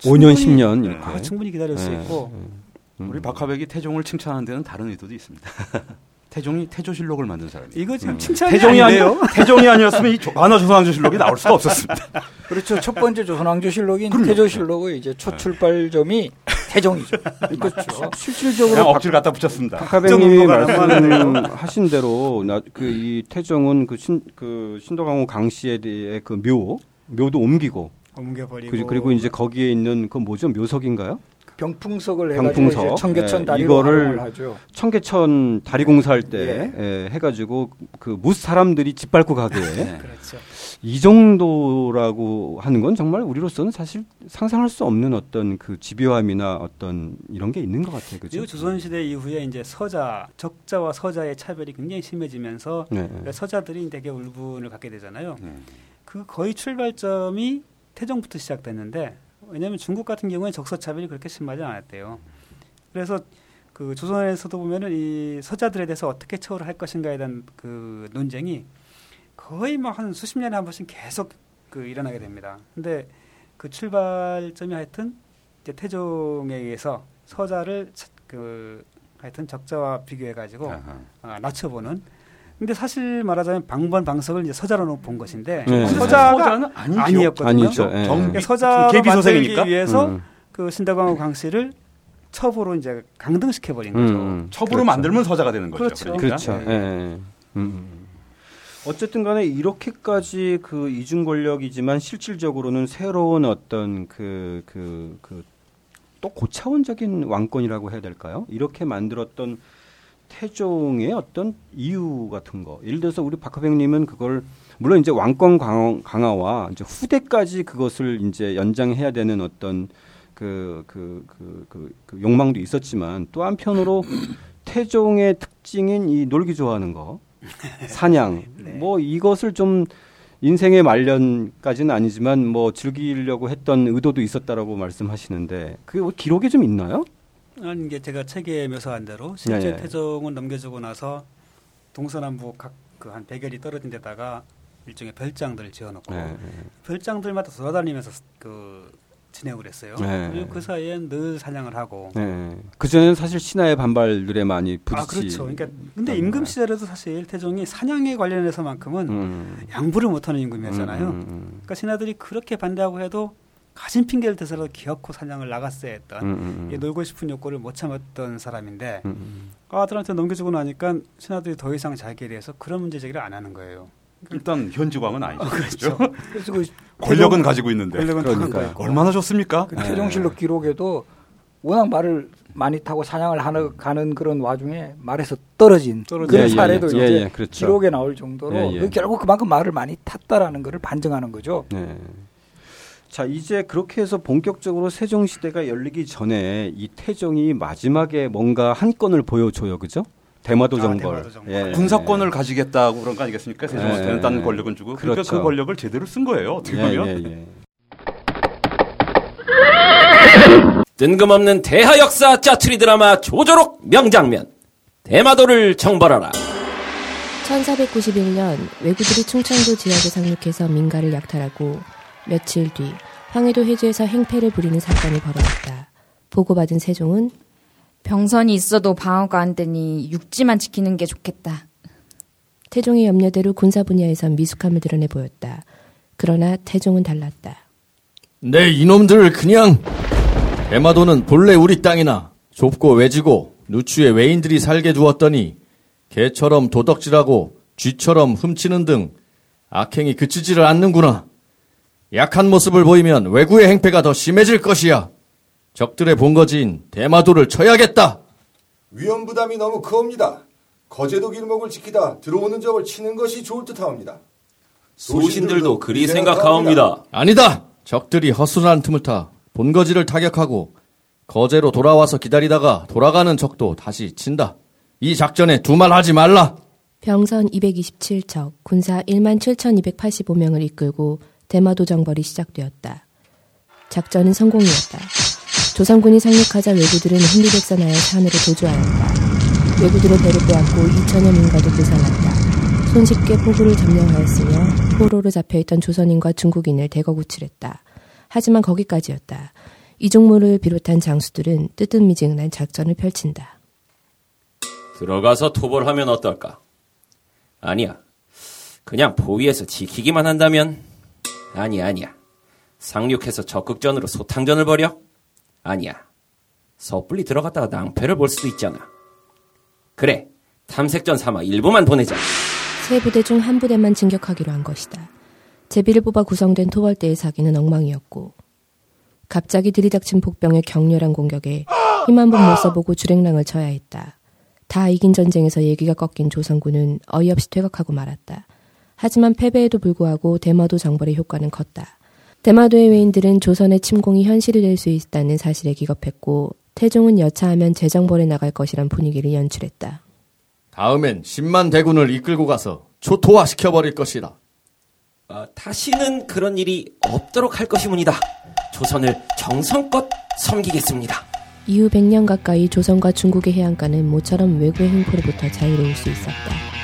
5년, 충분히- 10년 이렇게. 아, 충분히 기다릴 수 네. 있고 음. 우리 박하백이 태종을 칭찬하는 데는 다른 의도도 있습니다. *laughs* 태종이 태조실록을 만든 사람이에요. 이거 지금 음. 칭찬이 태종이 아니에요. *laughs* 태종이 아니었으면 이 조- 만화 조선왕조실록이 나올 수가 없었습니다. *laughs* 그렇죠. 첫 번째 조선왕조실록인. 태조실록의 이제 첫 출발점이 태종이죠. *laughs* 그렇죠. 실질적으로 억지를 갖다 붙였습니다. 박하백님이 말씀하신 대로 그이 태종은 그 신 그 신도강호 강씨에 대해 그 묘 묘도 옮기고 옮겨버리고 그리고, 그리고 이제 거기에 있는 그 뭐죠 묘석인가요? 병풍석을 해가지고 병풍석. 이제 청계천 예, 다리로 이거를. 청계천 다리 공사할 때 예, 해가지고 그 무 사람들이 짓밟고 가게 *laughs* 네. 그렇죠. 이 정도라고 하는 건 정말 우리로서는 사실 상상할 수 없는 어떤 그 집요함이나 어떤 이런 게 있는 것 같아요. 그죠? 그리고 조선시대 이후에 이제 서자, 적자와 서자의 차별이 굉장히 심해지면서 네. 그러니까 서자들이 되게 울분을 갖게 되잖아요. 네. 그 거의 출발점이 태종부터 시작됐는데 왜냐하면 중국 같은 경우에 적서 차별이 그렇게 심하지 않았대요. 그래서 그 조선에서도 보면은 이 서자들에 대해서 어떻게 처우를 할 것인가에 대한 그 논쟁이 거의 막한 수십 년에 한 번씩 계속 그 일어나게 됩니다. 근데 그 출발점이 하여튼 이제 태종에 의해서 서자를 차- 그 하여튼 적자와 비교해 가지고. 아, 낮춰보는. 근데 사실 말하자면 방번방석을 이제 서자로 본 것인데 네. 서자가 서자는 아니죠. 아니었거든요. 아니죠. 예. 정- 그러니까 서자로 만들기? 위해서 음. 그 신덕왕후 강씨를 첩으로 이제 강등시켜 버린 음, 거죠. 음. 첩으로 그렇죠. 만들면 서자가 되는 거죠. 그렇죠. 그러니까. 그렇죠. 네. 음. 어쨌든 간에 이렇게까지 그 이중 권력이지만 실질적으로는 새로운 어떤 그 그 그 또 고차원적인 왕권이라고 해야 될까요? 이렇게 만들었던 태종의 어떤 이유 같은 거. 예를 들어서 우리 박하백님은 그걸 물론 이제 왕권 강화, 강화와 이제 후대까지 그것을 이제 연장해야 되는 어떤 그그 그 그 그 욕망도 있었지만 또 한편으로 태종의 특징인 이 놀기 좋아하는 거, 사냥, *laughs* 네. 뭐 이것을 좀 인생의 말년까지는 아니지만 뭐 즐기려고 했던 의도도 있었다라고 말씀하시는데 그게 뭐 기록에 좀 있나요? 아니 이게 제가 책에 묘사한 대로 실제 예, 예. 태종은 넘겨주고 나서 동서남북 각 그한 백열이 떨어진 데다가 일종의 별장들을 지어놓고 네, 별장들마다 돌아다니면서 그 진행을 했어요. 네. 그리고 그 사이엔 늘 사냥을 하고. 네. 그 전에는 사실 신하의 반발들에 많이 부딪히. 아 그렇죠. 그러니까 근데 음. 임금 시절에도 사실 태종이 사냥에 관련해서만큼은 음. 양보를 못하는 임금이었잖아요. 음, 음, 그러니까 신하들이 그렇게 반대하고 해도 가진 핑계를 대서라도 기어코 사냥을 나갔어야 했던 음, 음, 이 놀고 싶은 욕구를 못 참았던 사람인데 음, 음. 아들한테 넘겨주고 나니까 신하들이 더 이상 자기에 대해서 그런 문제 제기를 안 하는 거예요. 일단 현직왕은 아니죠. 그렇죠. 그래서 그 권력은 태종- 가지고 있는데 권력은. 거였고. 얼마나 좋습니까? 그 태종실록 기록에도 워낙 말을 많이 타고 사냥을 하는 가는 그런 와중에 말에서 떨어진 떨어진. 그런 예, 예, 사례도 예, 이제 예, 그렇죠. 기록에 나올 정도로 예, 예. 그 결국 그만큼 말을 많이 탔다라는 것을 반증하는 거죠. 네. 자 이제 그렇게 해서 본격적으로 세종 시대가 열리기 전에 이 태종이 마지막에 뭔가 한 건을 보여줘요, 그죠? 대마도 아, 정벌. 대마도 정벌. 예. 군사권을 가지겠다고 그런 거 아니겠습니까? 세종한테는 예. 딴 권력은 주고 그러니까 그렇죠. 그 권력을 제대로 쓴 거예요. 어떻게 예, 보면. 예, 예. 뜬금없는 대하 역사 짜투리 드라마 조조록 명장면 대마도를 정벌하라 1491년 왜구들이 충청도 지역에 상륙해서 민가를 약탈하고 며칠 뒤 황해도 해주에서 행패를 부리는 사건이 벌어졌다. 보고받은 세종은 병선이 있어도 방어가 안 되니 육지만 지키는 게 좋겠다. 태종의 염려대로 군사 분야에선 미숙함을 드러내 보였다. 그러나 태종은 달랐다. 내 이놈들을 그냥 대마도는 본래 우리 땅이나 좁고 외지고 누추에 외인들이 살게 두었더니 개처럼 도덕질하고 쥐처럼 훔치는 등 악행이 그치지를 않는구나. 약한 모습을 보이면 외구의 행패가 더 심해질 것이야. 적들의 본거지인 대마도를 쳐야겠다. 위험 부담이 너무 크옵니다. 거제도 길목을 지키다 들어오는 적을 치는 것이 좋을 듯하옵니다. 소신들도 그리 생각하옵니다 아니다. 적들이 허술한 틈을 타 본거지를 타격하고 거제로 돌아와서 기다리다가 돌아가는 적도 다시 친다. 이 작전에 두말하지 말라. 병선 227척, 군사 1만 7,285명을 이끌고 대마도 정벌이 시작되었다. 작전은 성공이었다. 조선군이 상륙하자 왜구들은 hun리백선하여 산으로 도주하였다. 왜구들의 배를 빼앗고 2천여 민가도 불살랐다. 손쉽게 포구를 점령하였으며 포로로 잡혀있던 조선인과 중국인을 대거 구출했다. 하지만 거기까지였다. 이종무를 비롯한 장수들은 뜨뜻미지근한 작전을 펼친다. 들어가서 토벌하면 어떨까 아니야 그냥 포위에서 지키기만 한다면 아니야 아니야 상륙해서 적극전으로 소탕전을 벌여 아니야 섣불리 들어갔다가 낭패를 볼 수도 있잖아 그래 탐색전 삼아 일부만 보내자 세 부대 중 한 부대만 진격하기로 한 것이다. 제비를 뽑아 구성된 토벌대의 사기는 엉망이었고 갑자기 들이닥친 복병의 격렬한 공격에 힘 한 번 못 써보고 주랭랑을 쳐야 했다. 다 이긴 전쟁에서 얘기가 꺾인 조선군은 어이없이 퇴각하고 말았다. 하지만 패배에도 불구하고 대마도 정벌의 효과는 컸다. 대마도의 외인들은 조선의 침공이 현실이 될 수 있다는 사실에 기겁했고 태종은 여차하면 재정벌에 나갈 것이란 분위기를 연출했다. 다음엔 10만 대군을 이끌고 가서 초토화 시켜버릴 것이다. 어, 다시는 그런 일이 없도록 할 것이문이다. 조선을 정성껏 섬기겠습니다. 이후 100년 가까이 조선과 중국의 해안가는 모처럼 외구의 횡포로부터 자유로울 수 있었다.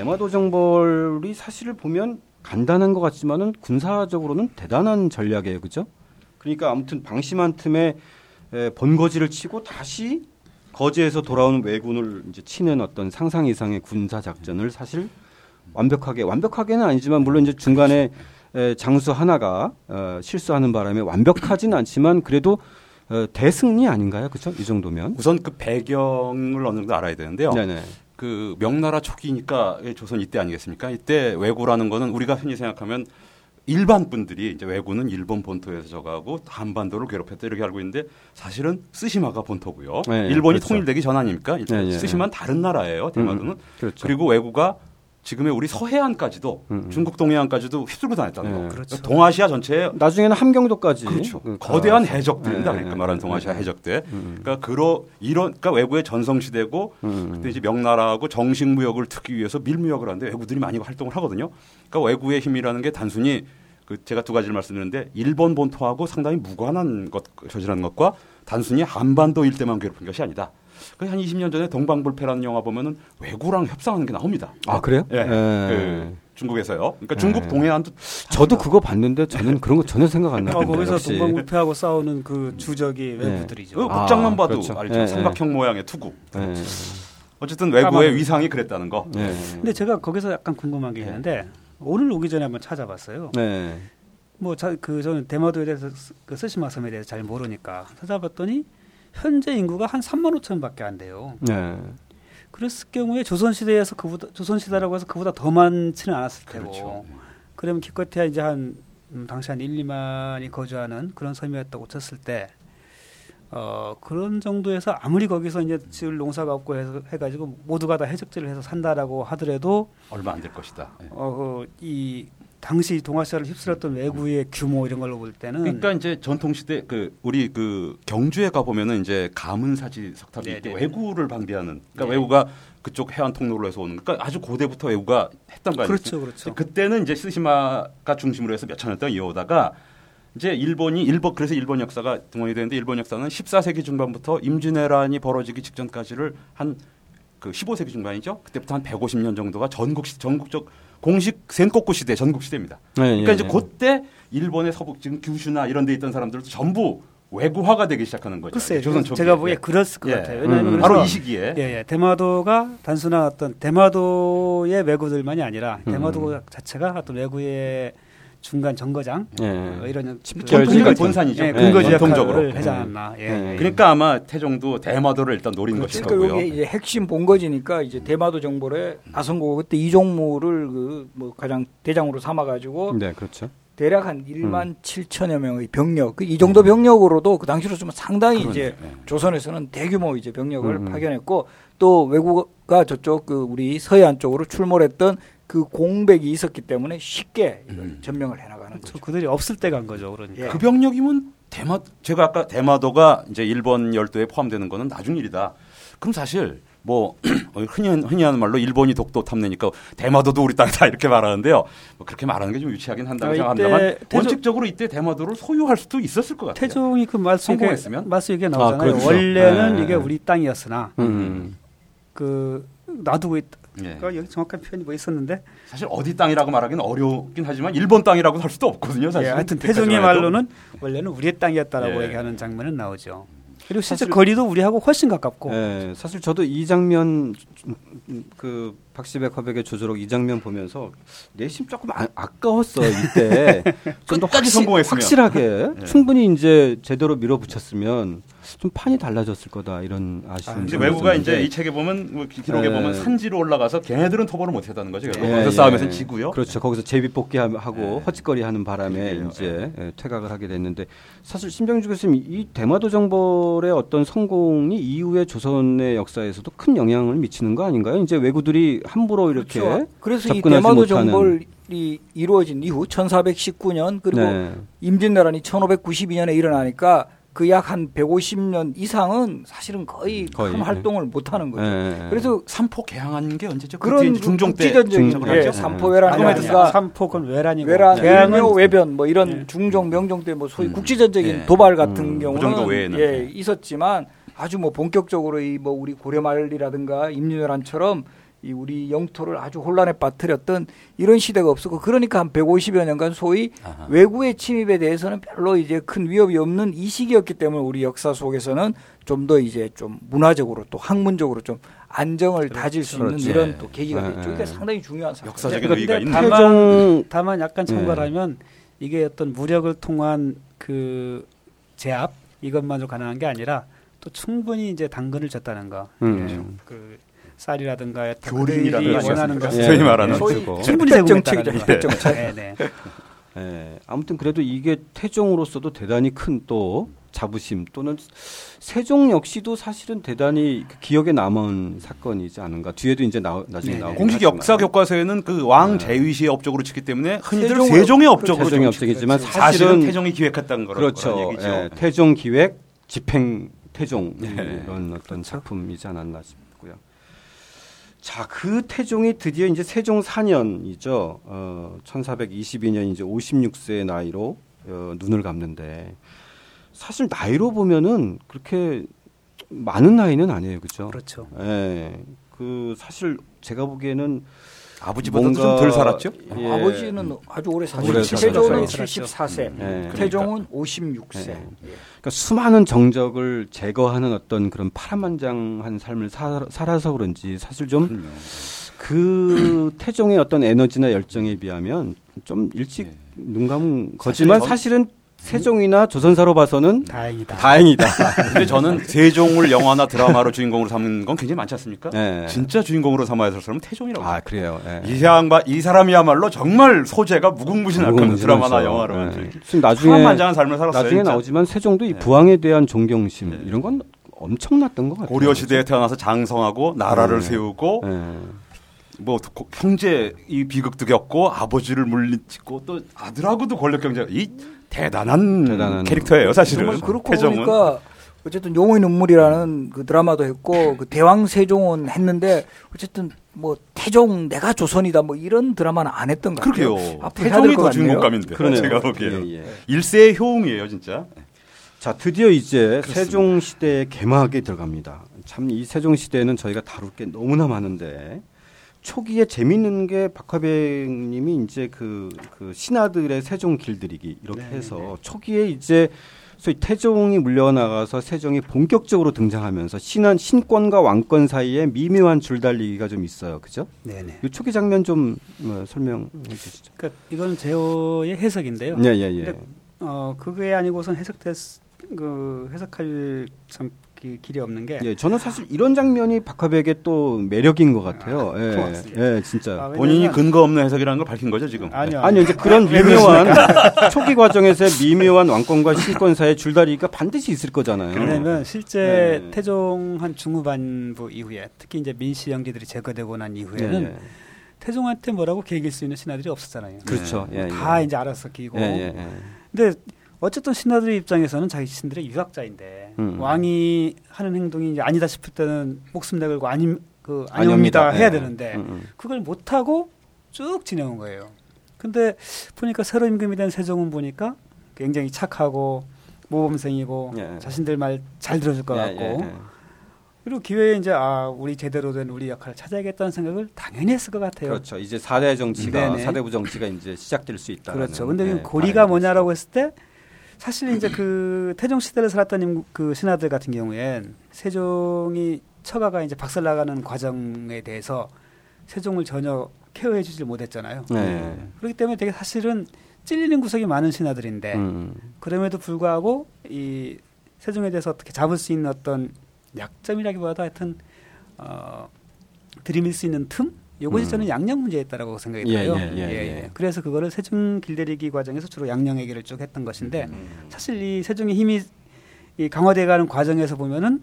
대마도 정벌이 사실을 보면 간단한 것 같지만은 군사적으로는 대단한 전략이에요, 그죠? 그러니까 아무튼 방심한 틈에 에, 본거지를 치고 다시 거제에서 돌아오는 왜군을 이제 치는 어떤 상상 이상의 군사 작전을 사실 완벽하게 완벽하게는 아니지만 물론 이제 중간에 에, 장수 하나가 어, 실수하는 바람에 완벽하지는 않지만 그래도 어, 대승리 아닌가요, 그렇죠? 이 정도면. 우선 그 배경을 어느 정도 알아야 되는데요. 네네. 그 명나라 초기니까 조선 이때 아니겠습니까? 이때 왜구라는 거는 우리가 흔히 생각하면 일반 분들이 이제 왜구는 일본 본토에서 저가고 한반도를 괴롭혔다 이렇게 알고 있는데 사실은 쓰시마가 본토고요. 네, 일본이 그렇죠. 통일되기 전 아닙니까? 네, 네, 쓰시마는 다른 나라예요. 대마도는. 음, 그렇죠. 그리고 왜구가 지금의 우리 서해안까지도 음, 음. 중국 동해안까지도 휩쓸고 다녔다는 네. 거. 그렇죠. 동아시아 전체에 나중에는 함경도까지 그렇죠. 그 거대한 가- 해적들입니다. 네, 그러니까 네, 말하는 네, 동아시아 네. 해적대. 음. 그러니까 그러 이런 그러니까 외국의 전성 시대고 음. 그때 이제 명나라하고 정식 무역을 특기 위해서 밀무역을 하는데 외국들이 많이 활동을 하거든요. 그러니까 외국의 힘이라는 게 단순히 그 제가 두 가지를 말씀드렸는데 일본 본토하고 상당히 무관한 것 저지라는 것과 단순히 한반도 일대만 괴롭힌 것이 아니다. 그한 20년 전에 동방불패라는 영화 보면은 외구랑 협상하는 게 나옵니다. 아 그래요? 예. 예. 그 중국에서요. 그러니까 중국 예. 동해안도 저도 그거 봤는데 저는 그런 거 전혀 생각 안 어, 나는데 거기서 역시. 동방불패하고 싸우는 그 주적이 외부들이죠. 그 아, 복장만 봐도 그렇죠. 알죠. 예, 삼각형 모양의 투구. 예. 어쨌든 까만- 위상이 그랬다는 거. 예. 근데 제가 거기서 약간 궁금한 게 있는데 오늘 오기 전에 한번 찾아봤어요. 네. 뭐그 저는 대마도에 대해서 쓰- 그 스시마 섬에 대해서 잘 모르니까 찾아봤더니 현재 인구가 한 3만 5천 밖에 안 돼요. 네. 그랬을 경우에 조선 시대에서 그보다 조선 시대라고 해서 그보다 더 많지는 않았을 테고. 그렇죠. 그러면 기껏해야 이제 한 음, 당시 한 1, 2만이 거주하는 그런 섬이었다고 쳤을 때 어, 그런 정도에서 아무리 거기서 이제 지을 농사가 없고 해서 해가지고 모두가 다 해적지를 해서 산다라고 하더라도 얼마 안 될 것이다. 예. 어, 그, 이 당시 동아시아를 휩쓸었던 외구의 규모 이런 걸로 볼 때는 그러니까 이제 전통 시대 그 우리 그 경주에 가 보면은 이제 가문 사지 석탑이 네, 있고 네. 외구를 방대하는 그러니까 네. 외구가 그쪽 해안 통로로 해서 오는 그러니까 아주 고대부터 외구가 했던 거 아니겠어요? 그렇죠, 그렇죠. 그때는 이제 스시마가 중심으로 해서 몇천 년 동안 이어오다가 이제 일본이 일본 그래서 일본 역사가 등원이 되는데 일본 역사는 14세기 중반부터 임진왜란이 벌어지기 직전까지를 한 그 15세기 중반이죠. 그때부터 한 150년 정도가 전국 시, 전국적 공식 센코쿠 시대 전국 시대입니다. 네, 그러니까 예, 이제 예. 그때 일본의 서북 지금 규슈나 이런 데 있던 사람들도 전부 외구화가 되기 시작하는 거죠. 글쎄요. 조선 초기에. 제가 보기에 예. 그랬을 것 예. 같아요. 왜냐하면 음, 바로 이 시기에 예, 예. 대마도가 단순한 어떤 대마도의 외구들만이 아니라 음. 대마도 자체가 어떤 외구의 중간 정거장 예. 어, 이런 같은. 본산이죠. 예, 예, 근거지 전통적으로. 역할을 하지 않았나. 예. 그러니까 아마 태종도 대마도를 일단 노린 것일 그러니까 거고요. 이게 이제 핵심 본거지니까 이제 대마도 정벌에 나선고 그때 이종무를 그 뭐 가장 대장으로 삼아가지고 네, 그렇죠. 대략 한 1만 7천여 명의 병력 그 이 정도 병력으로도 그 당시로 좀 상당히 이제 네. 조선에서는 대규모 이제 병력을 음. 파견했고 또 외국가 저쪽 그 우리 서해안 쪽으로 출몰했던 그 공백이 있었기 때문에 쉽게 음. 전명을 해나가는 저 거죠. 그들이 없을 때 간 거죠. 그러니까. 예. 그 병력이면 대마 제가 아까 대마도가 이제 일본 열도에 포함되는 거는 나중 일이다. 그럼 사실 뭐 *clears throat* 흔히 흔히 하는 말로 일본이 독도 탐내니까 대마도도 우리 땅이다 이렇게 말하는데요. 뭐 그렇게 말하는 게 좀 유치하긴 한다고 아, 생각합니다만 태조- 원칙적으로 이때 대마도를 소유할 수도 있었을 것 같아요. 태종이 그 말씀 성공했으면? 말씀 얘기 아, 나오잖아요. 그렇죠. 원래는 네. 이게 우리 땅이었으나 음. 그 놔두고 있다. 예. 그 여기 정확한 표현이 뭐 있었는데 사실 어디 땅이라고 말하기는 어렵긴 하지만 일본 땅이라고 할 수도 없거든요. 예, 사실. 하여튼 태종의 말로는 원래는 우리의 땅이었다라고 예. 얘기하는 장면은 나오죠. 그리고 실제 사실- 거리도 우리하고 훨씬 가깝고 예, 사실 저도 이 장면 음, 그 박시백 화백의 조조록 이 장면 보면서 내심 조금 아, 아까웠어 이때 *laughs* 좀 더 끝까지 성공했으면. 확실하게 네. 충분히 이제 제대로 밀어붙였으면 좀 판이 달라졌을 거다 이런 아쉬움. 이제 좀 외국가. 이제 이 책에 보면 뭐 기- 기록에 네. 보면 산지로 올라가서 걔네들은 토벌을 못 했다는 거죠. 그래서 예, 거기서 예. 싸움에서는 지고요. 그렇죠. 거기서 제비 뽑기 하- 하고 예. 헛짓거리하는 바람에 그러게요. 이제 예, 퇴각을 하게 됐는데 사실 심정주 교수님 이 대마도 정벌의 어떤 성공이 이후의 조선의 역사에서도 큰 영향을 미치는 거 아닌가요? 이제 외구들이 함부로 이렇게 그렇죠. 그래서 이 접근하지 대마도 못하는. 정벌 이 이루어진 이후 1419년 그리고 네. 임진왜란이 1592년에 일어나니까 그 약 한 150년 이상은 사실은 거의, 거의, 큰 활동을 못 하는 거죠. 예, 예. 그래서 삼포 개항한 게 언제죠? 그런 중종 때 국지전쟁 중종 예, 때. 삼포회란이라든가 삼폭은 외란이고 외란, 개항은 일묘, 외변 뭐 이런 예. 중종 명종 때 뭐 소위 음. 국지전적인 예. 도발 같은 음, 그 경우는 외에는. 예, 있었지만 아주 뭐 본격적으로 이 뭐 우리 고려말이라든가 임진왜란처럼 이 우리 영토를 아주 혼란에 빠뜨렸던 이런 시대가 없었고 그러니까 한 150여 년간 소위 아하. 외구의 침입에 대해서는 별로 이제 큰 위협이 없는 이 시기였기 때문에 우리 역사 속에서는 좀 더 이제 좀 문화적으로 또 학문적으로 좀 안정을 다질 수 있는 그렇죠. 이런 예. 또 계기가 예, 됐죠. 그러니까 예. 상당히 중요한 사건. 역사적인 의의가 있는 다만- 태종 다만 약간 참고를 네. 하면 이게 어떤 무력을 통한 그 제압 이것만으로 가능한 게 아니라 또 충분히 이제 당근을 줬다는 거. 음. 예, 그 쌀이라든가 교린이라든가 원하는 하셨습니까? 것을 소위 말하는 소위. 충분히 정책이죠, 정책. 네, 네. 예, 아무튼 그래도 이게 태종으로서도 대단히 큰 또 자부심 또는 세종 역시도 사실은 대단히 그 기억에 남은 사건이지 않은가. 뒤에도 이제 나, 나중에 네네. 나오고 공식 역사 교과서에는 그왕 네. 제위시의 업적으로 치기 때문에 흔히들 세종의 업적으로 세종의 좀 업적이지만 사실은 사실은 태종이 기획했다는 거라는 그렇죠. 얘기죠. 예, 태종 기획 집행 태종 네. 이런 어떤 작품이지 않았나 싶고요. 자, 그 태종이 드디어 이제 세종 4년이죠. 어, 1422년 이제 56세의 나이로 어, 눈을 감는데 사실 나이로 보면은 그렇게 많은 나이는 아니에요, 그렇죠? 그렇죠. 예. 그 사실 제가 보기에는 아버지보다도 뭔가- 좀덜 살았죠? 예. 아버지는 아주 오래 사셨죠. 오래 세종은 살았죠. 74세, 예. 태종은 56세. 예. 그러니까 수많은 정적을 제거하는 어떤 그런 파란만장한 삶을 사, 살아서 그런지 사실 좀그 태종의 어떤 에너지나 열정에 비하면 좀 일찍 예. 눈 감은 거지만 전- 사실은 세종이나 조선사로 봐서는 다행이다. 다행이다. *laughs* 근데 저는 세종을 영화나 드라마로 주인공으로 삼는 건 굉장히 많지 않습니까? 네. 진짜 주인공으로 삼아야 될 사람은 태종이라고. 아 그래요. 예. 이 양반 이 사람이야말로 정말 소재가 무궁무진할 겁니다. 드라마나 영화로. 예. 지금 나중에 파란만장한 삶을 살았어요. 나중에 진짜. 나오지만 세종도 이 네. 부왕에 대한 존경심 네. 이런 건 엄청났던 것 같아요. 고려 시대에 태어나서 장성하고 나라를 네. 세우고 예. 뭐 고- 형제 이 비극도 겪고 아버지를 물리치고 또 아들하고도 권력 경쟁 이 대단한, 대단한 캐릭터예요 사실은 정말 그렇고 태종은. 보니까 어쨌든 용의 눈물이라는 그 드라마도 했고 그 대왕 세종은 했는데 어쨌든 뭐 태종 내가 조선이다 뭐 이런 드라마는 안 했던 것 같아요. 그러게요 태종이 것더 그러네요. 제가 보기에는 예, 예. 일세의 효웅이에요 진짜 자, 드디어 이제 세종 시대의 개막에 들어갑니다. 참 이 세종 시대에는 저희가 다룰 게 너무나 많은데 초기에 재밌는 게 박화백님이 이제 그, 그 신하들의 세종 길들이기 이렇게 해서 초기에 이제 소위 태종이 물려나가서 세종이 본격적으로 등장하면서 신한 신권과 왕권 사이에 미묘한 줄달리기가 좀 있어요. 그죠? 네네. 이 초기 장면 좀 어, 설명해 주시죠. 그러니까 이건 제호의 해석인데요. 예, 예, 예. 근데 어 그게 아니고선 해석됐 그 해석할 참 기- 길이 없는 게 예, 저는 사실 이런 장면이 박화백의 또 매력인 것 같아요. 예, 고맙습니다. 예, 진짜. 아, 본인이 근거 없는 해석이라는 걸 밝힌 거죠 지금 아니요. 아니 이제 그런 *laughs* 미묘한 *laughs* 초기 과정에서의 미묘한 왕권과 신권 사이의 줄다리기가 반드시 있을 거잖아요. 왜냐면 실제 네. 태종 한 중후반부 이후에 특히 이제 민씨 영지들이 제거되고 난 예, 이후에는 예. 태종한테 뭐라고 계길 수 있는 신하들이 없었잖아요. 그렇죠. 예, 예. 다 이제 알아서 끼고. 예, 예, 예. 근데 어쨌든 신하들 입장에서는 자기 신들의 유학자인데 음. 왕이 하는 행동이 이제 아니다 싶을 때는 목숨 내걸고 아님 그 아니옵니다. 해야 예. 되는데 음, 음. 그걸 못 하고 쭉 지내온 거예요. 근데 보니까 새로 임금이 된 세종은 보니까 굉장히 착하고 모범생이고 예. 자신들 말 잘 들어줄 것 예, 같고 예, 예. 그리고 기회에 이제 아 우리 제대로 된 우리 역할을 찾아야겠다는 생각을 당연히 했을 것 같아요. 그렇죠. 이제 4대 정치가 네네. 4대부 정치가 이제 시작될 수 있다. 그렇죠. 근데 그 고리가 뭐냐라고 했을 때 사실 이제 그 태종 시대를 살았던 임- 그 신하들 같은 경우엔 세종이 처가가 이제 박살 나가는 과정에 대해서 세종을 전혀 케어해주지 못했잖아요. 네. 그렇기 때문에 되게 사실은 찔리는 구석이 많은 신하들인데 음. 그럼에도 불구하고 이 세종에 대해서 어떻게 잡을 수 있는 어떤 약점이라기보다 하여튼 어, 들이밀 수 있는 틈 이것이 음. 저는 양령 문제였다라고 생각이 예, 들어요. 예, 예, 예. 그래서 그거를 세종 길들이기 과정에서 주로 양령 얘기를 쭉 했던 것인데 음. 사실 이 세종의 힘이 이 강화돼가는 과정에서 보면은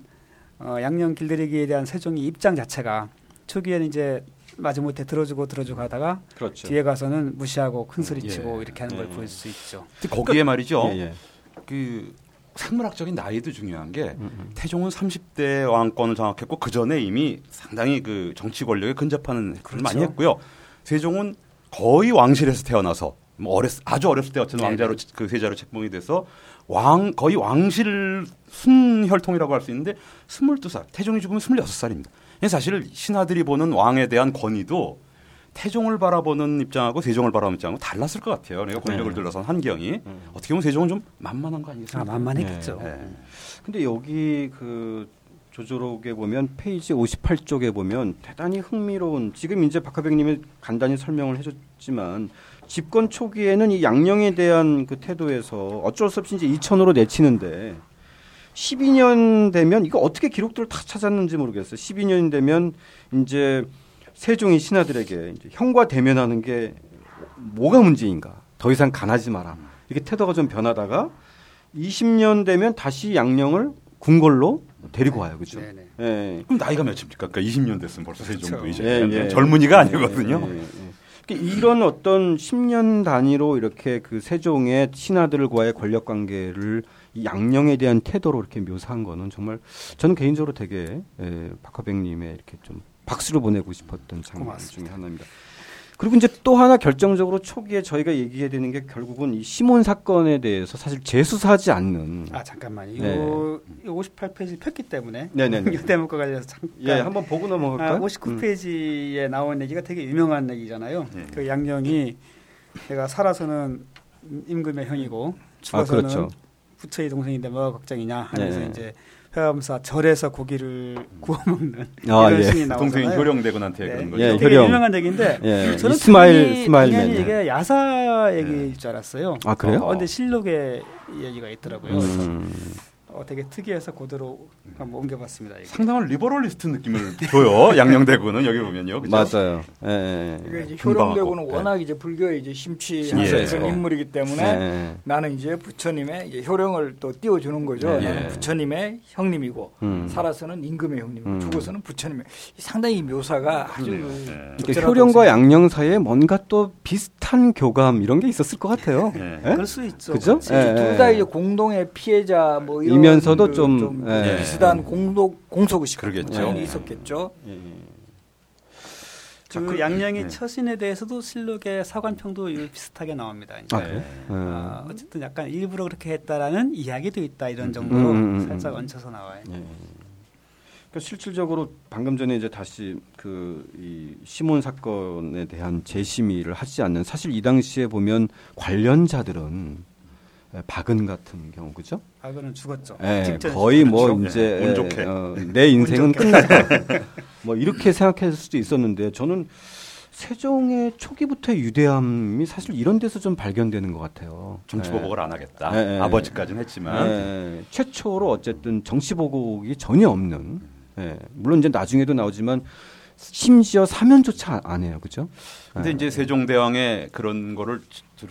어, 양령 길들이기에 대한 세종의 입장 자체가 초기에는 이제 마지못해 들어주고 들어주고 하다가 그렇죠. 뒤에 가서는 무시하고 큰 소리 예. 치고 이렇게 하는 걸 예. 볼수 있죠. 거기에 말이죠. 예, 예. 그 생물학적인 나이도 중요한 게. 태종은 30대 왕권을 장악했고 그 전에 이미 상당히 그 정치 권력에 근접하는 그렇죠. 많이 했고요. 세종은 거의 왕실에서 태어나서 뭐 어렸 아주 어렸을 때 어쨌든 네, 왕자로 그 세자로 책봉이 돼서 왕 거의 왕실 순혈통이라고 할 수 있는데 22살 태종이 죽으면 26살입니다. 사실 신하들이 보는 왕에 대한 권위도 태종을 바라보는 입장하고 세종을 바라보는 입장하고 달랐을 것 같아요. 내가 권력을 네. 들러선 환경이 음. 어떻게 보면 세종은 좀 만만한 거 아, 아니겠습니까? 만만했겠죠. 네. 근데 여기 그 조조록에 보면 페이지 58쪽에 보면 대단히 흥미로운 지금 이제 박하백님이 간단히 설명을 해줬지만 집권 초기에는 이 양령에 대한 그 태도에서 어쩔 수 없이 이제 2천으로 내치는데 12년 되면 이거 어떻게 기록들을 다 찾았는지 모르겠어요. 12년 되면 이제 세종이 신하들에게 이제 형과 대면하는 게 뭐가 문제인가? 더 이상 간하지 마라. 이렇게 태도가 좀 변하다가 20년 되면 다시 양령을 궁궐로 데리고 와요. 그죠? 네네. 예. 그럼 나이가 몇입니까? 그러니까 20년 됐으면 벌써 세종도 그렇죠. 이제 예, 예. 젊은이가 아니거든요. 예, 예, 예. 그러니까 이런 어떤 10년 단위로 이렇게 그 세종의 신하들과의 권력 관계를 이 양령에 대한 태도로 이렇게 묘사한 거는 정말 저는 개인적으로 되게 예, 박화백님의 이렇게 좀 박수를 보내고 싶었던 장면. 중에 하나입니다. 그리고 이제 또 하나 결정적으로 초기에 저희가 얘기해야 되는 게 결국은 이 시몬 사건에 대해서 사실 재수사하지 않는 아 잠깐만요. 네. 이거 58페이지 폈기 때문에 네네네. 이 *laughs* 대목과 관련해서 잠깐 예, 한번 보고 넘어갈까요? 아, 59페이지에 나온 얘기가 되게 유명한 얘기잖아요. 네. 그 양령이 내가 살아서는 임금의 형이고 죽어서는 그렇죠. 부처의 동생인데 뭐가 걱정이냐 하면서 네. 이제 회암사 절에서 고기를 구워 먹는 아, 이런 예. 씬이 나오잖아요. 동생이 효령대군한테 네. 그런 거죠. 예, 되게 효령. 유명한 얘기인데 예, 저는 이스마일 당연히, 스마일맨. 당연히 이게 야사 얘기일 줄 알았어요. 아, 그래요? 어, 근데 실록에 이 얘기가 있더라고요. 음. 어, 되게 특이해서 그대로 한번 옮겨봤습니다. 이거. 상당한 liberalist 느낌을 줘요. *laughs* 양령대군은 여기 보면요. 그죠? 맞아요. 예, 예. 이게 이제 하고. 워낙 이제 불교에 이제 심취한 심취해서. 그런 인물이기 때문에 예. 나는 이제 부처님의 이제 효령을 또 띄워주는 거죠. 예. 나는 부처님의 형님이고 음. 살아서는 임금의 형님이고 음. 죽어서는 부처님의 상당히 이 묘사가 아주 네. 적절하다고 효령과. 양령 사이에 뭔가 또 비슷한 교감 이런 게 있었을 것 같아요. 예. 예? 그럴 수 있죠. 그죠? 예, 둘 예. 다 이제 공동의 피해자 뭐 이런 이면서도 그 좀, 예. 비슷한 공동 공소의식 그러겠죠. 예. 있었겠죠. 자, 그 양령의 네. 처신에 대해서도 실록의 사관평도 이 비슷하게 나옵니다. 이제. 아, 그래요? 아, 음. 어쨌든 약간 일부러 그렇게 했다라는 이야기도 있다 이런 정도로 음, 음, 음, 살짝 음. 얹혀서 나와요. 예. 그러니까 실질적으로 방금 전에 이제 다시 그 이 시몬 사건에 대한 재심의를 하지 않는 사실 이 당시에 보면 관련자들은 예, 박은 같은 경우 그죠? 악어는 죽었죠. 예, 직전에 거의 뭐 죽었죠. 이제 운 예, 좋게. 어, 내 인생은 끝났다. *laughs* 뭐 이렇게 생각했을 수도 있었는데 저는 세종의 초기부터의 유대함이 사실 이런 데서 좀 발견되는 것 같아요. 정치 예. 보복을 안 하겠다. 예, 예. 아버지까지는 했지만 예, 최초로 어쨌든 정치 보복이 전혀 없는. 예, 물론 이제 나중에도 나오지만 심지어 사면조차 안 해요, 그죠? 근데 예. 이제 세종대왕의 그런 거를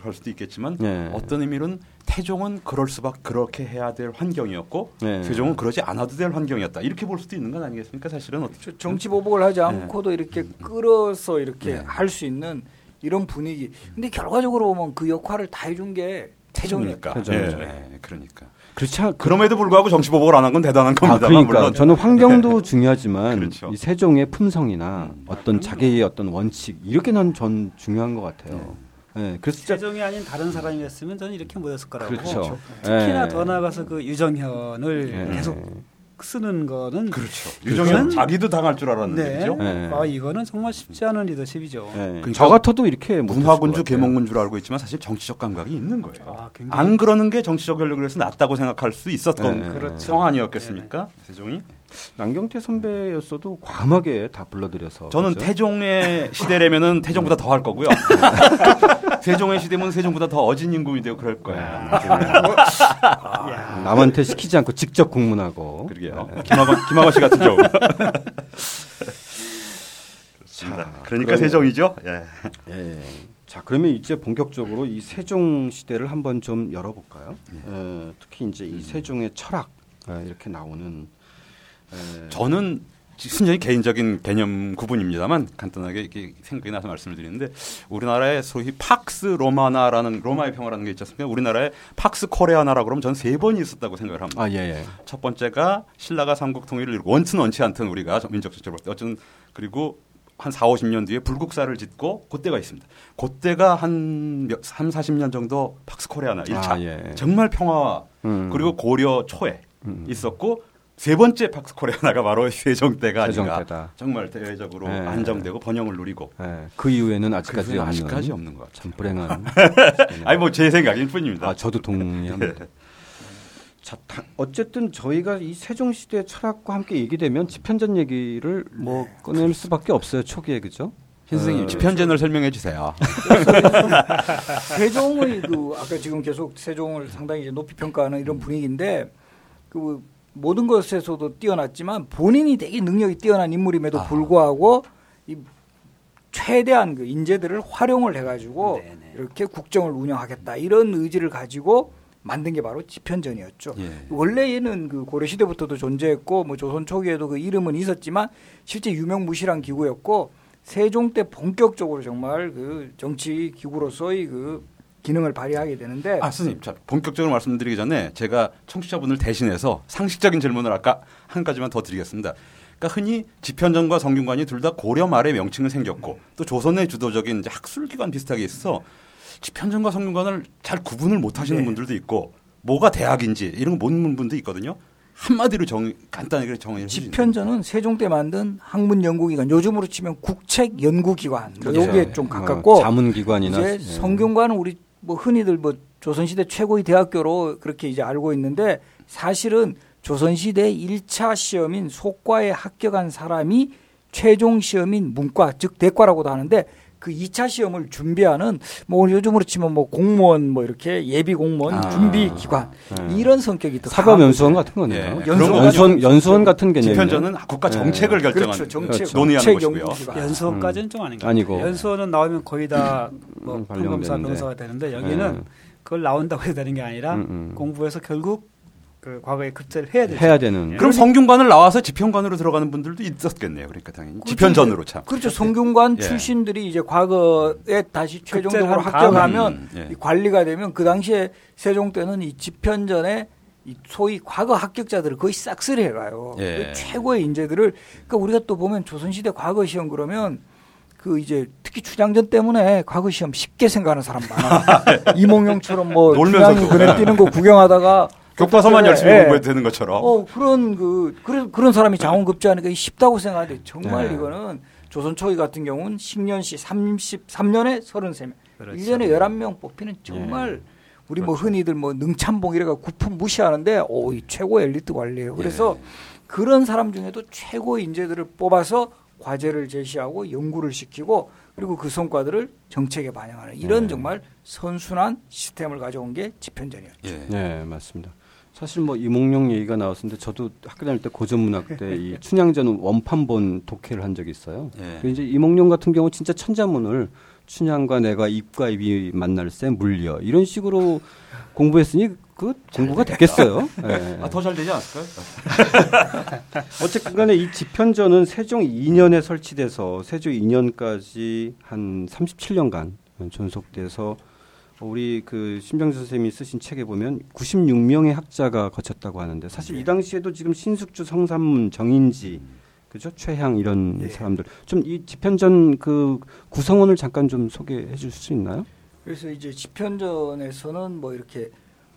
할 수도 있겠지만 예. 어떤 의미로는 태종은 그럴 수밖 그렇게 해야 될 환경이었고 예. 세종은 그러지 않아도 될 환경이었다. 이렇게 볼 수도 있는 건 아니겠습니까? 사실은 어떻게 저 정치 보복을 하지 않고도 이렇게 끌어서 이렇게 네. 할수 있는 이런 분위기. 근데 결과적으로 보면 그 역할을 다 해준 게 태종이니까. 태종이죠. 예, 예, 그러니까. 그렇지 않, 그럼에도 불구하고 정치 보복을 안 한 건 대단한 아, 겁니다. 그러니까 물론 저는 환경도 중요하지만 그렇죠. 이 세종의 품성이나 음. 어떤 자기의 어떤 원칙 이렇게 난 전 중요한 것 같아요. 예, 그래서 진짜 세종이 아닌 다른 사람이었으면 저는 이렇게 못했을 거라고. 그렇죠. 특히나 예. 더 나아가서 그 유정현을 예. 계속 쓰는 거는 그렇죠. 유정현 자기도 당할 줄 알았는데 네. 그죠? 예. 아 이거는 정말 쉽지 않은 리더십이죠. 예, 그러니까 저 같아도 이렇게 문화군주 것 같아요. 계몽군 줄 알고 있지만 사실 정치적 감각이 있는 거예요. 아, 굉장히 안 그러는 게 정치적 권력을 해서 낫다고 생각할 수 있었던 네. 그렇죠. 상황 아니었겠습니까? 세종이? 남경태 선배였어도 과하게 다 불러드려서 저는 그죠? 태종의 시대라면은 태종보다 더 할 거고요. *laughs* 세종의 시대면 세종보다 더 어진 임금이 되고 그럴 거야. 남한테 시키지 않고 직접 공문하고 그러게요. 김하건 김하건 씨 같은 경우. 자, 그러니까 그러면- 세종이죠. 예. 예. 자 그러면 이제 본격적으로 이 세종 시대를 한번 좀 열어볼까요? 예, 특히 이제 이 세종의 철학 예, 이렇게 나오는 예, 저는 순전히 개인적인 개념 구분입니다만 간단하게 이렇게 생각이 나서 말씀을 드리는데 우리나라의 소위 팍스 로마나라는 로마의 평화라는 게 있지 않습니까? 우리나라의 팍스 코레아나라고 그러면 저는 세 번이 있었다고 생각을 합니다. 아 예 예. 첫 번째가 신라가 삼국 통일을 원튼 원치 않든 우리가 민족적으로 어쨌든 그리고 한 4, 50년 뒤에 불국사를 짓고 그때가 있습니다. 그때가 한 몇, 3, 40년 정도 팍스 코레아나 1차. 아, 예. 정말 평화 음. 그리고 고려 초에 음. 있었고 세 번째 팍스 코레아나가 바로 세종 때가 세종 아닌가. 때다. 정말 대외적으로 예. 안정되고 번영을 누리고. 예, 그 이후에는 아직까지 그래서 없는 아직까지 없는 것 같아요. 참 불행한. *laughs* 아니 뭐 제 생각일 뿐입니다. 아 저도 동의합니다. 자, 다- 어쨌든 저희가 이 세종 시대 철학과 함께 얘기되면 집현전 얘기를 뭐 꺼낼 수밖에 없어요 초기에 그죠? 신 선생님 어, 집현전을 설명해 주세요. *laughs* 세종의 그 아까 지금 계속 세종을 상당히 높이 평가하는 이런 분위기인데 그 모든 것에서도 뛰어났지만 본인이 되게 능력이 뛰어난 인물임에도 아. 불구하고 이 최대한 그 인재들을 활용을 해가지고 네네. 이렇게 국정을 운영하겠다 이런 의지를 가지고 만든 게 바로 집현전이었죠. 예. 원래 얘는 그 고려 시대부터도 존재했고 뭐 조선 초기에도 그 이름은 있었지만 실제 유명무실한 기구였고 세종 때 본격적으로 정말 그 정치 기구로서의 그 기능을 발휘하게 되는데 아, 선생님, 자, 본격적으로 말씀드리기 전에 제가 청취자분을 대신해서 상식적인 질문을 아까 한 가지만 더 드리겠습니다. 그러니까 흔히 집현전과 성균관이 둘 다 고려 말에 명칭은 생겼고 또 조선의 주도적인 이제 학술기관 비슷하게 있어 집현전과 성균관을 잘 구분을 못 하시는 네. 분들도 있고 뭐가 대학인지 이런 거 모르는 분도 있거든요. 한마디로 정 간단하게 정해 주시죠. 집현전은 세종 때 만든 학문 연구기관 요즘으로 치면 국책 연구기관 뭐 그렇죠. 요게 좀 가깝고 어, 자문기관이나 이제 예. 성균관은 우리 뭐 흔히들 뭐 조선시대 최고의 대학교로 그렇게 이제 알고 있는데 사실은 조선시대 1차 시험인 속과에 합격한 사람이 최종 시험인 문과 즉 대과라고도 하는데 그 2차 시험을 준비하는 뭐 요즘으로 치면 뭐 공무원 뭐 이렇게 예비 공무원 아. 준비 기관 네. 이런 성격이 더 사법 연수원. 같은 거네요. 예. 연수원, 연수원, 연수원 같은 개념이네요. 집현전은 국가 정책을 결정하는 그렇죠. 정책 그렇죠. 논의하는 정책 것이고요. 연구기관. 연수원까지는 좀 아닌 것 아니고. 연수원은 나오면 거의 다뭐 음, 판검사. 변호사가 되는데 여기는 예. 그걸 나온다고 해야 되는 게 아니라 음, 음. 공부해서 결국 그 과거에 급제를 해야 되죠. 해야 되는. 그럼 성균관을 나와서 집현관으로 들어가는 분들도 있었겠네요. 그러니까 당연히 그렇죠. 집현전으로 참. 그렇죠. 성균관 예. 출신들이 이제 과거에 다시 최종적으로 합격하면 음, 예. 이 관리가 되면 그 당시에 세종 때는 이 집현전에 이 소위 과거 합격자들을 거의 싹쓸이 해 가요. 예. 그 최고의 인재들을 그러니까 우리가 또 보면 조선시대 과거 시험 그러면 그 이제 특히 춘향전 때문에 과거 시험 쉽게 생각하는 사람 많아. *laughs* 이몽룡처럼 뭐. 춘향이 그네 뛰는 거 구경하다가 교과서만 그때, 열심히 예. 공부해도 되는 것처럼. 어 그런 그 그런 그런 사람이 장원급제하니까 쉽다고 생각하는데 정말 네. 이거는 조선 초기 같은 경우는 10년시 33년에 33명, 그렇죠. 1년에 11명 뽑히는 정말 우리 뭐 흔히들 뭐 능참봉 이래가 구품 무시하는데 오, 이 최고 엘리트 관리예요. 그래서 그런 사람 중에도 최고 인재들을 뽑아서 과제를 제시하고 연구를 시키고 그리고 그 성과들을 정책에 반영하는 이런 네. 정말 선순환 시스템을 가져온 게 집현전이었죠. 예. 네, 맞습니다. 사실 뭐 이몽룡 얘기가 나왔었는데 저도 학교 다닐 때 고전문학 때 이 *laughs* 춘향전 원판본 독해를 한 적이 있어요. 예. 그 이제 이몽룡 같은 경우 진짜 천자문을 춘향과 내가 입과 입이 만날 새 물려 이런 식으로 *laughs* 공부했으니 그 공부가 됐겠어요. *laughs* 예. 아, 더 잘 되지 않았을까요? 어쨌든 간에 이 집현전은 세종 2년에 설치돼서 세종 2년까지 한 37년간 존속돼서 우리 그 심정수 선생님이 쓰신 책에 보면 96명의 학자가 거쳤다고 하는데 사실 이 당시에도 지금 신숙주, 성삼문, 정인지 그죠? 최향 이런 예. 사람들 좀 이 집현전 그 구성원을 잠깐 좀 소개해 줄 수 있나요? 그래서 이제 집현전에서는 뭐 이렇게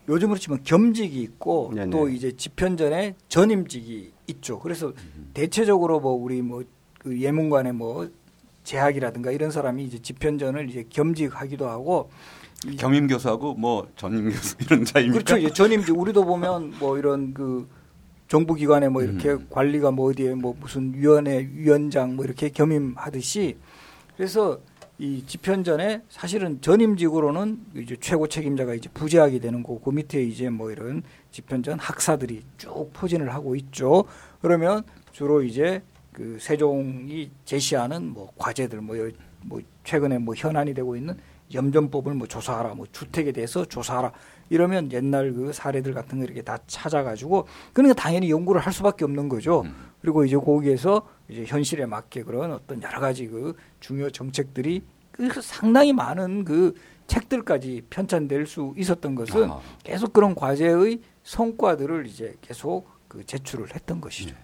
요즘으로 치면 겸직이 있고 네네. 또 이제 집현전에 전임직이 있죠. 그래서 대체적으로 뭐 우리 뭐 그 예문관의 뭐 재학이라든가 이런 사람이 이제 집현전을 이제 겸직하기도 하고 이- 겸임 교수하고 뭐 전임 교수 *laughs* 이런 차이입니까? 그렇죠. 이제 전임직 우리도 보면 뭐 이런 그 정부 기관에 뭐 이렇게 관리가 뭐 어디에 뭐 무슨 위원회 위원장 뭐 이렇게 겸임하듯이 그래서 이 집현전에 사실은 전임직으로는 이제 최고 책임자가 이제 부재하게 되는 거고 그 밑에 이제 뭐 이런 집현전 학사들이 쭉 포진을 하고 있죠. 그러면 주로 이제 그 세종이 제시하는 뭐 과제들 뭐, 여- 뭐 최근에 뭐 현안이 되고 있는 염전법을 뭐 조사하라 뭐 주택에 대해서 조사하라 이러면 옛날 그 사례들 같은 거 이렇게 다 찾아가지고 그러니까 당연히 연구를 할 수밖에 없는 거죠. 그리고 이제 거기에서 이제 현실에 맞게 그런 어떤 여러 가지 그 중요 정책들이 그 상당히 많은 그 책들까지 편찬될 수 있었던 것은 아. 계속 그런 과제의 성과들을 이제 계속 그 제출을 했던 것이죠.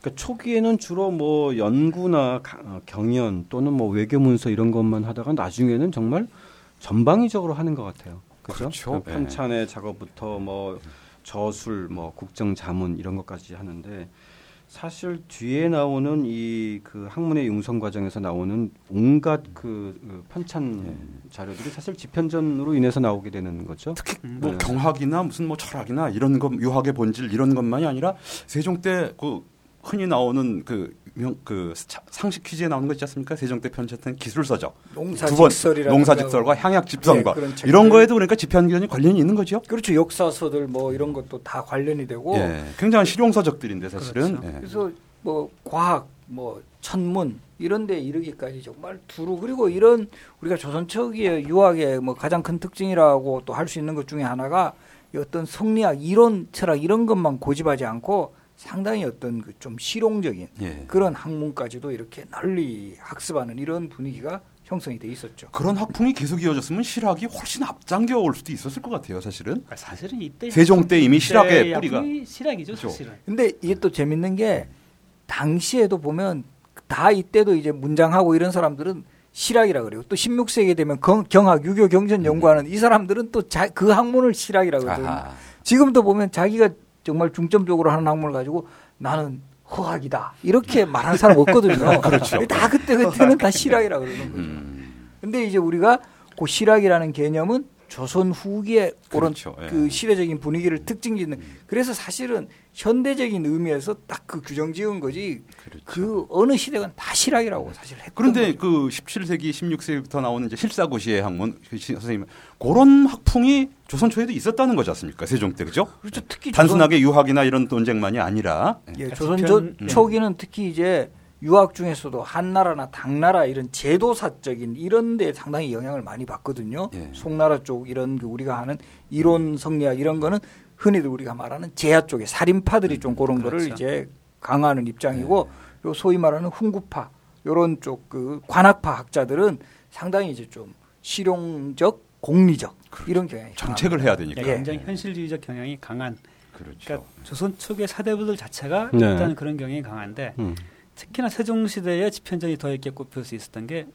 그러니까 초기에는 주로 뭐 연구나 가- 어, 경연 또는 뭐 외교 문서 이런 것만 하다가 나중에는 정말 전방위적으로 하는 것 같아요. 그죠? 그렇죠. 그 편찬의 작업부터 뭐 저술, 뭐 국정 자문 이런 것까지 하는데 사실 뒤에 나오는 이 그 학문의 융성 과정에서 나오는 온갖 그, 그 편찬 자료들이 사실 집현전으로 인해서 나오게 되는 거죠. 특히 뭐 네. 경학이나 무슨 뭐 철학이나 이런 것 유학의 본질 이런 것만이 아니라 세종 때 그 흔히 나오는 그, 명- 그 차- 상식 퀴즈에 나오는 거 있지 않습니까? 세종 때 편찬된 기술서적 농사직설이라든가 농사직설과 향약집성과 네, 책들. 이런 거에도 그러니까 집현견이 관련이 있는 거죠. 그렇죠. 역사서들 뭐 이런 것도 다 관련이 되고 예, 굉장한 실용서적들인데 사실은 그렇죠. 예. 그래서 뭐 과학, 뭐 천문 이런 데 이르기까지 정말 두루 그리고 이런 우리가 조선 초기의 유학의 뭐 가장 큰 특징이라고 또 할 수 있는 것 중에 하나가 이 어떤 성리학, 이론, 철학 이런 것만 고집하지 않고 상당히 어떤 그 좀 실용적인 예. 그런 학문까지도 이렇게 널리 학습하는 이런 분위기가 형성이 돼 있었죠. 그런 학풍이 계속 이어졌으면 실학이 훨씬 앞장겨 올 수도 있었을 것 같아요, 사실은. 그러니까 사실은 이때 세종 때 이미 실학의 뿌리가 실학이죠, 그렇죠. 사실은. 근데 이게 또 재밌는 게 당시에도 보면 다 이때도 이제 문장하고 이런 사람들은 실학이라 그래요. 또 16세기 되면 경, 경학, 유교, 경전 연구하는 이 사람들은 또 그 학문을 실학이라 그러거든요. 아하. 지금도 보면 자기가 정말 중점적으로 하는 학문을 가지고 나는 허학이다. 이렇게 말하는 사람 없거든요. *laughs* 그렇죠. 다 그때 그때는 다 실학이라 그러는 거죠. 음, 근데 이제 우리가 그 실학이라는 개념은 조선 후기에 그렇죠. 예. 그 시대적인 분위기를 특징짓는 그래서 사실은 현대적인 의미에서 딱 그 규정 지은 거지 그렇죠. 그 어느 시대건 다 실학이라고 사실 했던 그런데 거죠. 그 17세기, 16세기부터 나오는 이제 실사고시의 학문 그 시- 선생님 그런 학풍이 조선 초에도 있었다는 거지 않습니까? 세종 때 그죠? 그렇죠. 특히 단순하게 유학이나 이런 논쟁만이 아니라 조선, 예, 그러니까 조선 집현- 저, 초기는 특히 이제 유학 중에서도 한나라나 당나라 이런 제도사적인 이런 데 상당히 영향을 많이 받거든요. 예. 송나라 쪽 이런 그 우리가 하는 이론 성리학 이런 거는 흔히들 우리가 말하는 제야 쪽에 살인파들이 좀 그런 거를 그렇죠. 이제 강화하는 입장이고 요 소위 말하는 훈구파 요런 쪽 그 관학파 학자들은 상당히 이제 좀 실용적 공리적 이런 경향이 정책을 해야 되니까. 예, 굉장히 현실주의적 경향이 강한 그렇죠. 그러니까 조선 초기의 사대부들 자체가 네. 일단 그런 경향이 강한데 음. 특히나 세종 시대에 집현전이 더 있게 꼽힐 수 있었던 게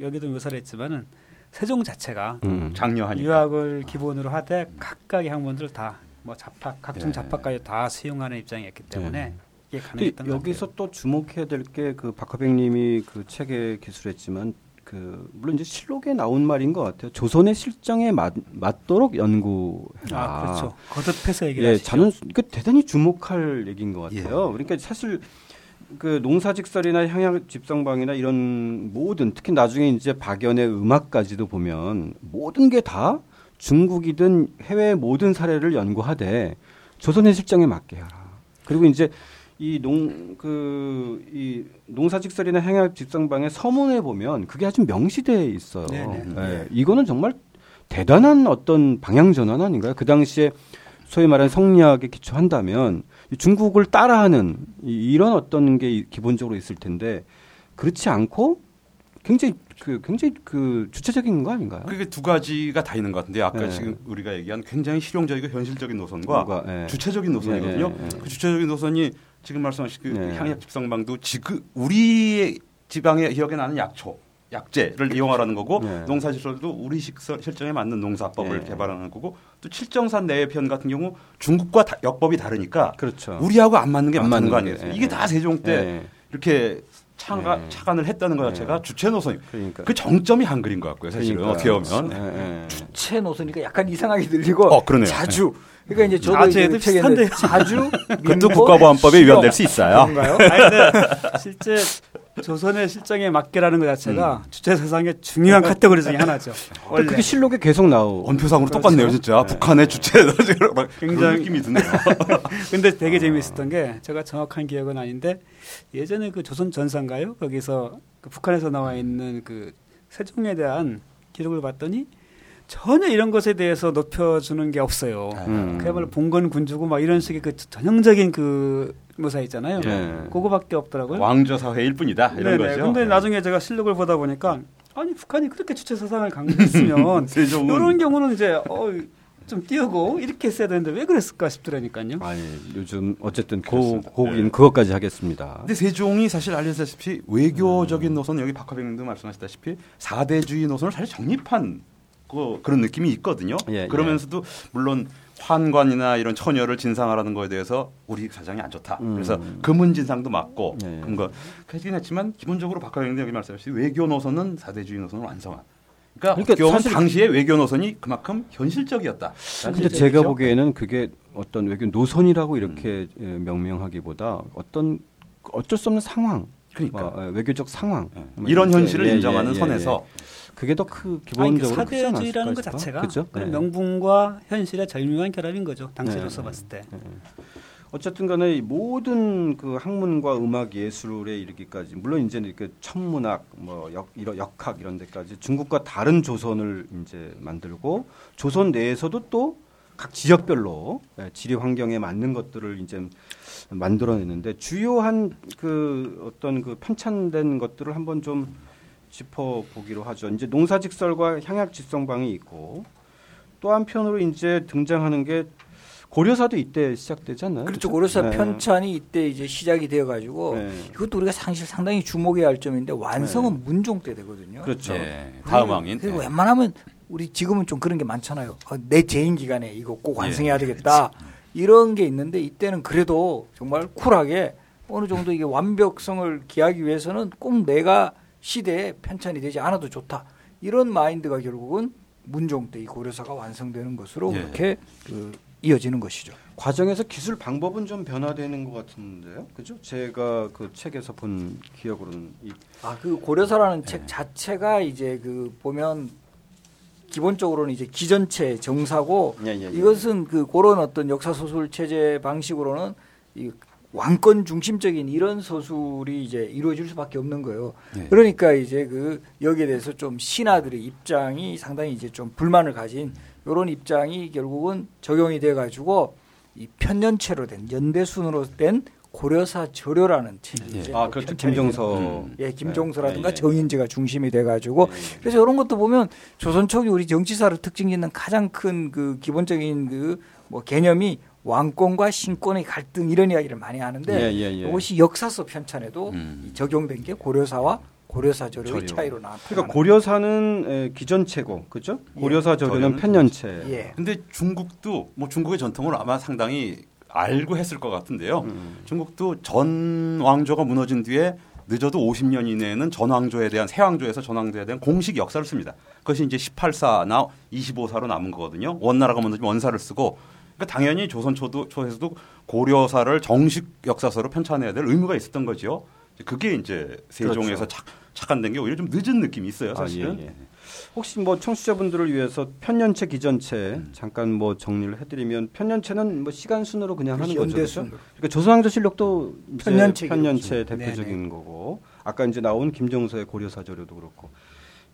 여기도 묘사를 했지만은 세종 자체가 음. 장려하니까. 유학을 기본으로 하되 각각의 학문들 다뭐 잡학 각종 예. 잡학까지 다 수용하는 입장이었기 때문에 이게 근데 가능했던 것 여기서 또 주목해야 될 게 그 박화백님이 그 책에 기술했지만 그 물론 이제 실록에 나온 말인 것 같아요. 조선의 실정에 맞, 맞도록 연구해라. 아 그렇죠 거듭해서 얘기를 예, 하시죠. 저는 그 대단히 주목할 얘기인 것 같아요. 그러니까 사실 그 농사직설이나 향약 집성방이나 이런 모든 특히 나중에 이제 박연의 음악까지도 보면 모든 게 다 중국이든 해외 모든 사례를 연구하되 조선의 실정에 맞게 해라. 그리고 이제 이 농 그 이 농사직설이나 향약 집성방의 서문에 보면 그게 아주 명시되어 있어요. 네네. 예, 이거는 정말 대단한 어떤 방향 전환 아닌가요? 그 당시에 소위 말하는 성리학에 기초한다면 이 중국을 따라하는 이- 이런 어떤 게 이- 기본적으로 있을 텐데 그렇지 않고 굉장히 그 굉장히 그 주체적인 거 아닌가요? 그게 두 가지가 다 있는 것 같은데 아까 네. 지금 우리가 얘기한 굉장히 실용적이고 현실적인 노선과 뭔가, 예. 주체적인 노선이거든요. 네, 네, 네. 그 주체적인 노선이 지금 말씀하신 그 네. 향약 집성방도 지금 우리 지방의 기억에 나는 약초, 약재를 이용하라는 거고 네. 농사시설도 우리 식설 실정에 맞는 농사법을 네. 개발하는 거고 또 칠정산 내편 같은 경우 중국과 다- 역법이 다르니까 그렇죠. 우리하고 안 맞는 게 안 맞는 거 아니겠어요? 예, 이게 예. 다 세종 때 예. 이렇게 차가, 네. 차관을 했다는 것 자체가 주체 노선 그러니까 그 정점이 한글인 것 같고요. 사실은 그러니까요. 어떻게 보면. 채 노선이니까 약간 이상하게 들리고 어, 그러네요. 자주 그러니까 이제 저도 아재도 이제 책에 비슷한데요. 자주 *laughs* 민법, 국가보안법에 위반될 수 있어요. 그런가요? 아니, 실제 조선의 실정에 맞게라는 것 자체가 주체 사상의 중요한 카테고리 중에 하나죠. 근데 그게 실록에 계속 나오. 원표상으로 그렇죠. 똑같네요, 진짜. 북한의 주체도 지금 막 굉장히- 느낌이 드네요. *laughs* 근데 되게 재미있었던 게 제가 정확한 기억은 아닌데 예전에 그 조선 전사인가요? 거기서 그 북한에서 나와 있는 그 세종에 대한 기록을 봤더니 전혀 이런 것에 대해서 높여주는 게 없어요. 음. 그야말로 봉건 군주고 막 이런 식의 그 전형적인 그 묘사 있잖아요. 예. 그거밖에 없더라고요. 왕조 사회일 뿐이다 이런 네네. 거죠. 근데 나중에 제가 실록을 보다 보니까 아니 북한이 그렇게 주체 사상을 강조했으면 *laughs* 이런 경우는 이제 어, 좀 띄우고 이렇게 했어야 되는데 왜 그랬을까 싶더라니까요. 아니 요즘 어쨌든 고. 고긴 네. 그것까지 하겠습니다. 근데 세종이 사실 알려졌다시피 외교적인 노선 여기 박화백님도 말씀하셨다시피 사대주의 노선을 사실 정립한 그 그런 느낌이 있거든요. 예, 그러면서도 물론 환관이나 이런 처녀를 진상하라는 거에 대해서 우리 사장이 안 좋다. 음. 그래서 금은 진상도 맞고 예. 그런 거 그렇긴 했지만 기본적으로 박화백님 여기 말씀하셨듯이 외교 노선은 사대주의 노선을 완성한. 그러니까, 그러니까 사실- 당시의 외교 노선이 그만큼 현실적이었다. 근데 제가 보기에는 그게 어떤 외교 노선이라고 이렇게 예, 명명하기보다 어떤 어쩔 수 없는 상황, 그러니까 어, 예, 외교적 상황 예. 뭐 이런 현실을 예, 예, 인정하는 예, 선에서 예. 그게 더크 아니, 그 기본적으로 사대주의라는 것 자체가 그죠? 그런 예. 명분과 현실의 절묘한 결합인 거죠. 당시로서 네. 봤을 때. 어쨌든 간에 이 모든 그 학문과 음악 예술에 이르기까지 물론 이제 그 천문학 뭐 역, 이런 역학 이런 데까지 중국과 다른 조선을 이제 만들고 조선 내에서도 또 각 지역별로 예, 지리 환경에 맞는 것들을 이제 만들어내는데 주요한 그 어떤 그 편찬된 것들을 한번 좀 짚어 보기로 하죠. 이제 농사직설과 향약직성방이 있고 또 한편으로 이제 등장하는 게 고려사도 이때 시작되지 않나요? 그렇죠. 그죠? 고려사 네. 편찬이 이때 이제 시작이 되어 가지고 네. 이것도 우리가 사실 상당히 주목해야 할 점인데 완성은 문종 때 되거든요. 그렇죠. 예, 다음 왕인 그리고 예. 웬만하면 우리 지금은 좀 그런 게 많잖아요. 어, 내 재임 기간에 이거 꼭 완성해야 예, 되겠다. 이런 게 있는데 이때는 그래도 정말 쿨하게 어느 정도 이게 완벽성을 기하기 위해서는 꼭 내가 시대에 편찬이 되지 않아도 좋다. 이런 마인드가 결국은 문종 때 이 고려사가 완성되는 것으로 예. 그렇게 그 이어지는 것이죠. 과정에서 기술 방법은 좀 변화되는 것 같은데요, 그죠? 제가 그 책에서 본 기억으로는 이 아, 그 고려사라는 네. 책 자체가 이제 그 보면 기본적으로는 이제 기전체 정사고 예, 예, 예. 이것은 그 그런 어떤 역사 소설 체제 방식으로는 이 왕권 중심적인 이런 소설이 이제 이루어질 수밖에 없는 거예요. 예. 그러니까 이제 그 여기에 대해서 좀 신하들의 입장이 상당히 이제 좀 불만을 가진 이런 입장이 결국은 적용이 돼 가지고 이 편년체로 된 연대순으로 된 고려사 저료라는 책이 예. 이제 아, 그렇죠. 김정서. 음. 예, 김종서라든가 예, 예. 정인지가 중심이 돼가지고 그래서 이런 것도 보면 조선 초기 우리 정치사를 특징짓는 가장 큰 그 기본적인 그 뭐 개념이 왕권과 신권의 갈등 이런 이야기를 많이 하는데 예, 예, 예. 이것이 역사서 편찬에도 음. 이 적용된 게 고려사와 고려사 저료의 저료. 차이로 나타나. 그러니까 고려사는 에, 기전체고, 그죠? 예. 고려사 저료는 편년체. 예. 근데 중국도 뭐 중국의 전통을 아마 상당히 알고 했을 것 같은데요. 음. 중국도 전 왕조가 무너진 뒤에 늦어도 50년 이내에는 전 왕조에 대한 새 왕조에서 전 왕조에 대한 공식 역사를 씁니다. 그것이 이제 18사나 25사로 남은 거거든요. 원나라가 무너지면 원사를 쓰고 그러니까 당연히 조선 초도 초에서도 고려사를 정식 역사서로 편찬해야 될 의무가 있었던 거죠. 그게 이제 세종에서 착, 착안된 게 오히려 좀 늦은 느낌이 있어요, 그렇죠. 아, 사실은. 예, 예. 혹시 뭐 청취자분들을 위해서 편년체, 기전체 음. 잠깐 뭐 정리를 해드리면 편년체는 뭐 시간 순으로 그냥 하는 거죠. 그렇죠? 그러니까 조선왕조실록도 편년체 편년체 기록이죠. 대표적인 거고 아까 이제 나온 김정서의 고려사저료도 그렇고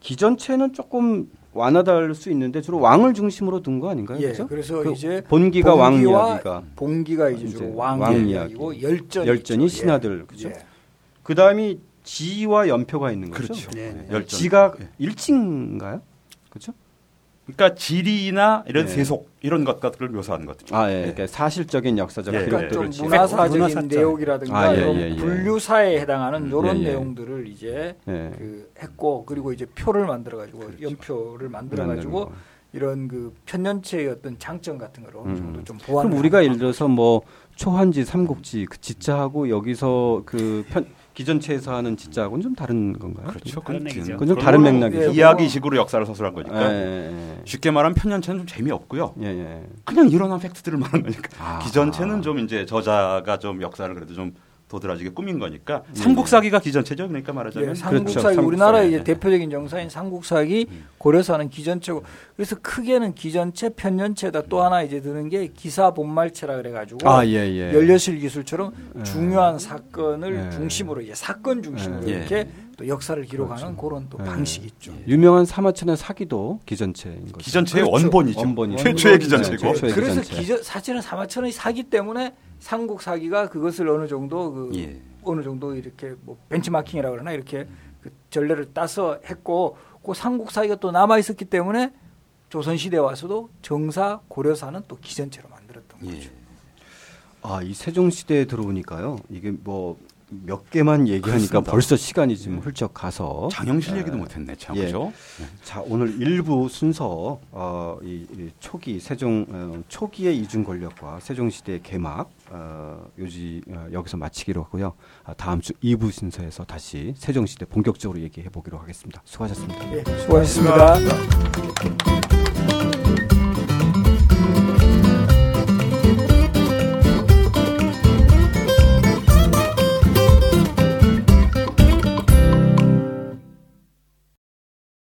기전체는 조금 완화될 수 있는데 주로 왕을 중심으로 둔 거 아닌가요? 예, 그죠? 그래서 그 이제 본기가 왕 이야기가 봉기가 이제 주로 왕, 왕 이야기고 이야기. 열전이 열전이 있죠. 신하들 그죠? 예. 그 다음이 지와 연표가 있는 거죠. 그렇죠. 네, 네, 예. 열전. 지가 예. 일진가요? 그렇죠? 그러니까 지리나 이런 네. 세속 이런 것들을 묘사하는 것들. 아, 예. 그러니까 사실적인 역사적 예, 그러니까 기록들을 좀 문화사적인 문화사적. 내용이라든가 아, 예, 예, 예. 분류사에 해당하는 음, 이런 예, 예. 내용들을 이제 예. 그 했고 그리고 이제 표를 만들어 가지고 연표를 만들어 가지고. 이런 그 편년체의 어떤 장점 같은 걸 어느 음. 정도 좀 보완. 그럼 우리가 예를 들어서 뭐 초한지 삼국지 그 지자하고 여기서 그 편 기전체에서 하는 진짜하고는 좀 다른 건가요? 그렇죠. 다른 얘기죠. 그건 좀 다른 맥락이죠. 이야기식으로 역사를 서술한 예, 거니까 예, 쉽게 말하면 편년체는 좀 재미없고요. 예, 예. 그냥 일어난 팩트들을 말하는 거니까. 아. 기전체는 좀 이제 저자가 좀 역사를 그래도 좀 도드라지게 꾸민 거니까 음. 삼국사기가 기전체죠. 그러니까 말하자면 예, 그렇죠. 삼국사기 삼국사기. 우리나라의 이제 네. 대표적인 정사인 삼국사기 고려사는 기전체고 그래서 크게는 기전체 편년체다 또 하나 이제 드는 게 기사 본말체라 그래가지고 아, 예, 예. 연려실 기술처럼 예. 중요한 사건을 예. 중심으로 이제 사건 중심으로 예. 이렇게 또 역사를 기록하는 그런또 예. 방식이 있죠. 유명한 사마천의 사기도 기전체인 거죠. 기전체의 그렇죠. 원본이죠. 원본이죠. 최초의 네, 기전체고. 최초의 그래서 기전체. 기저, 사실은 사마천의 사기 때문에 삼국 사기가 그것을 어느 정도 그 예. 어느 정도 이렇게 뭐 벤치마킹이라 그러나 이렇게 그 전례를 따서 했고 그 삼국 사기가 또 남아 있었기 때문에 조선 시대 에 와서도 정사 고려사는 또 기전체로 만들었던 예. 거죠. 아, 이 세종 시대에 들어오니까요. 이게 뭐 몇 개만 얘기하니까 벌써 시간이 지금 훌쩍 가서 장영실 예. 얘기도 못했네, 참 예. 그죠? 자 오늘 일부 순서 어, 이, 이 초기 세종 어, 초기의 이중 권력과 세종 시대의 개막 어, 요지 어, 여기서 마치기로 하고요. 아, 다음 주 2부 순서에서 다시 세종 시대 본격적으로 얘기해 보기로 하겠습니다. 수고하셨습니다. 예, 수고하셨습니다.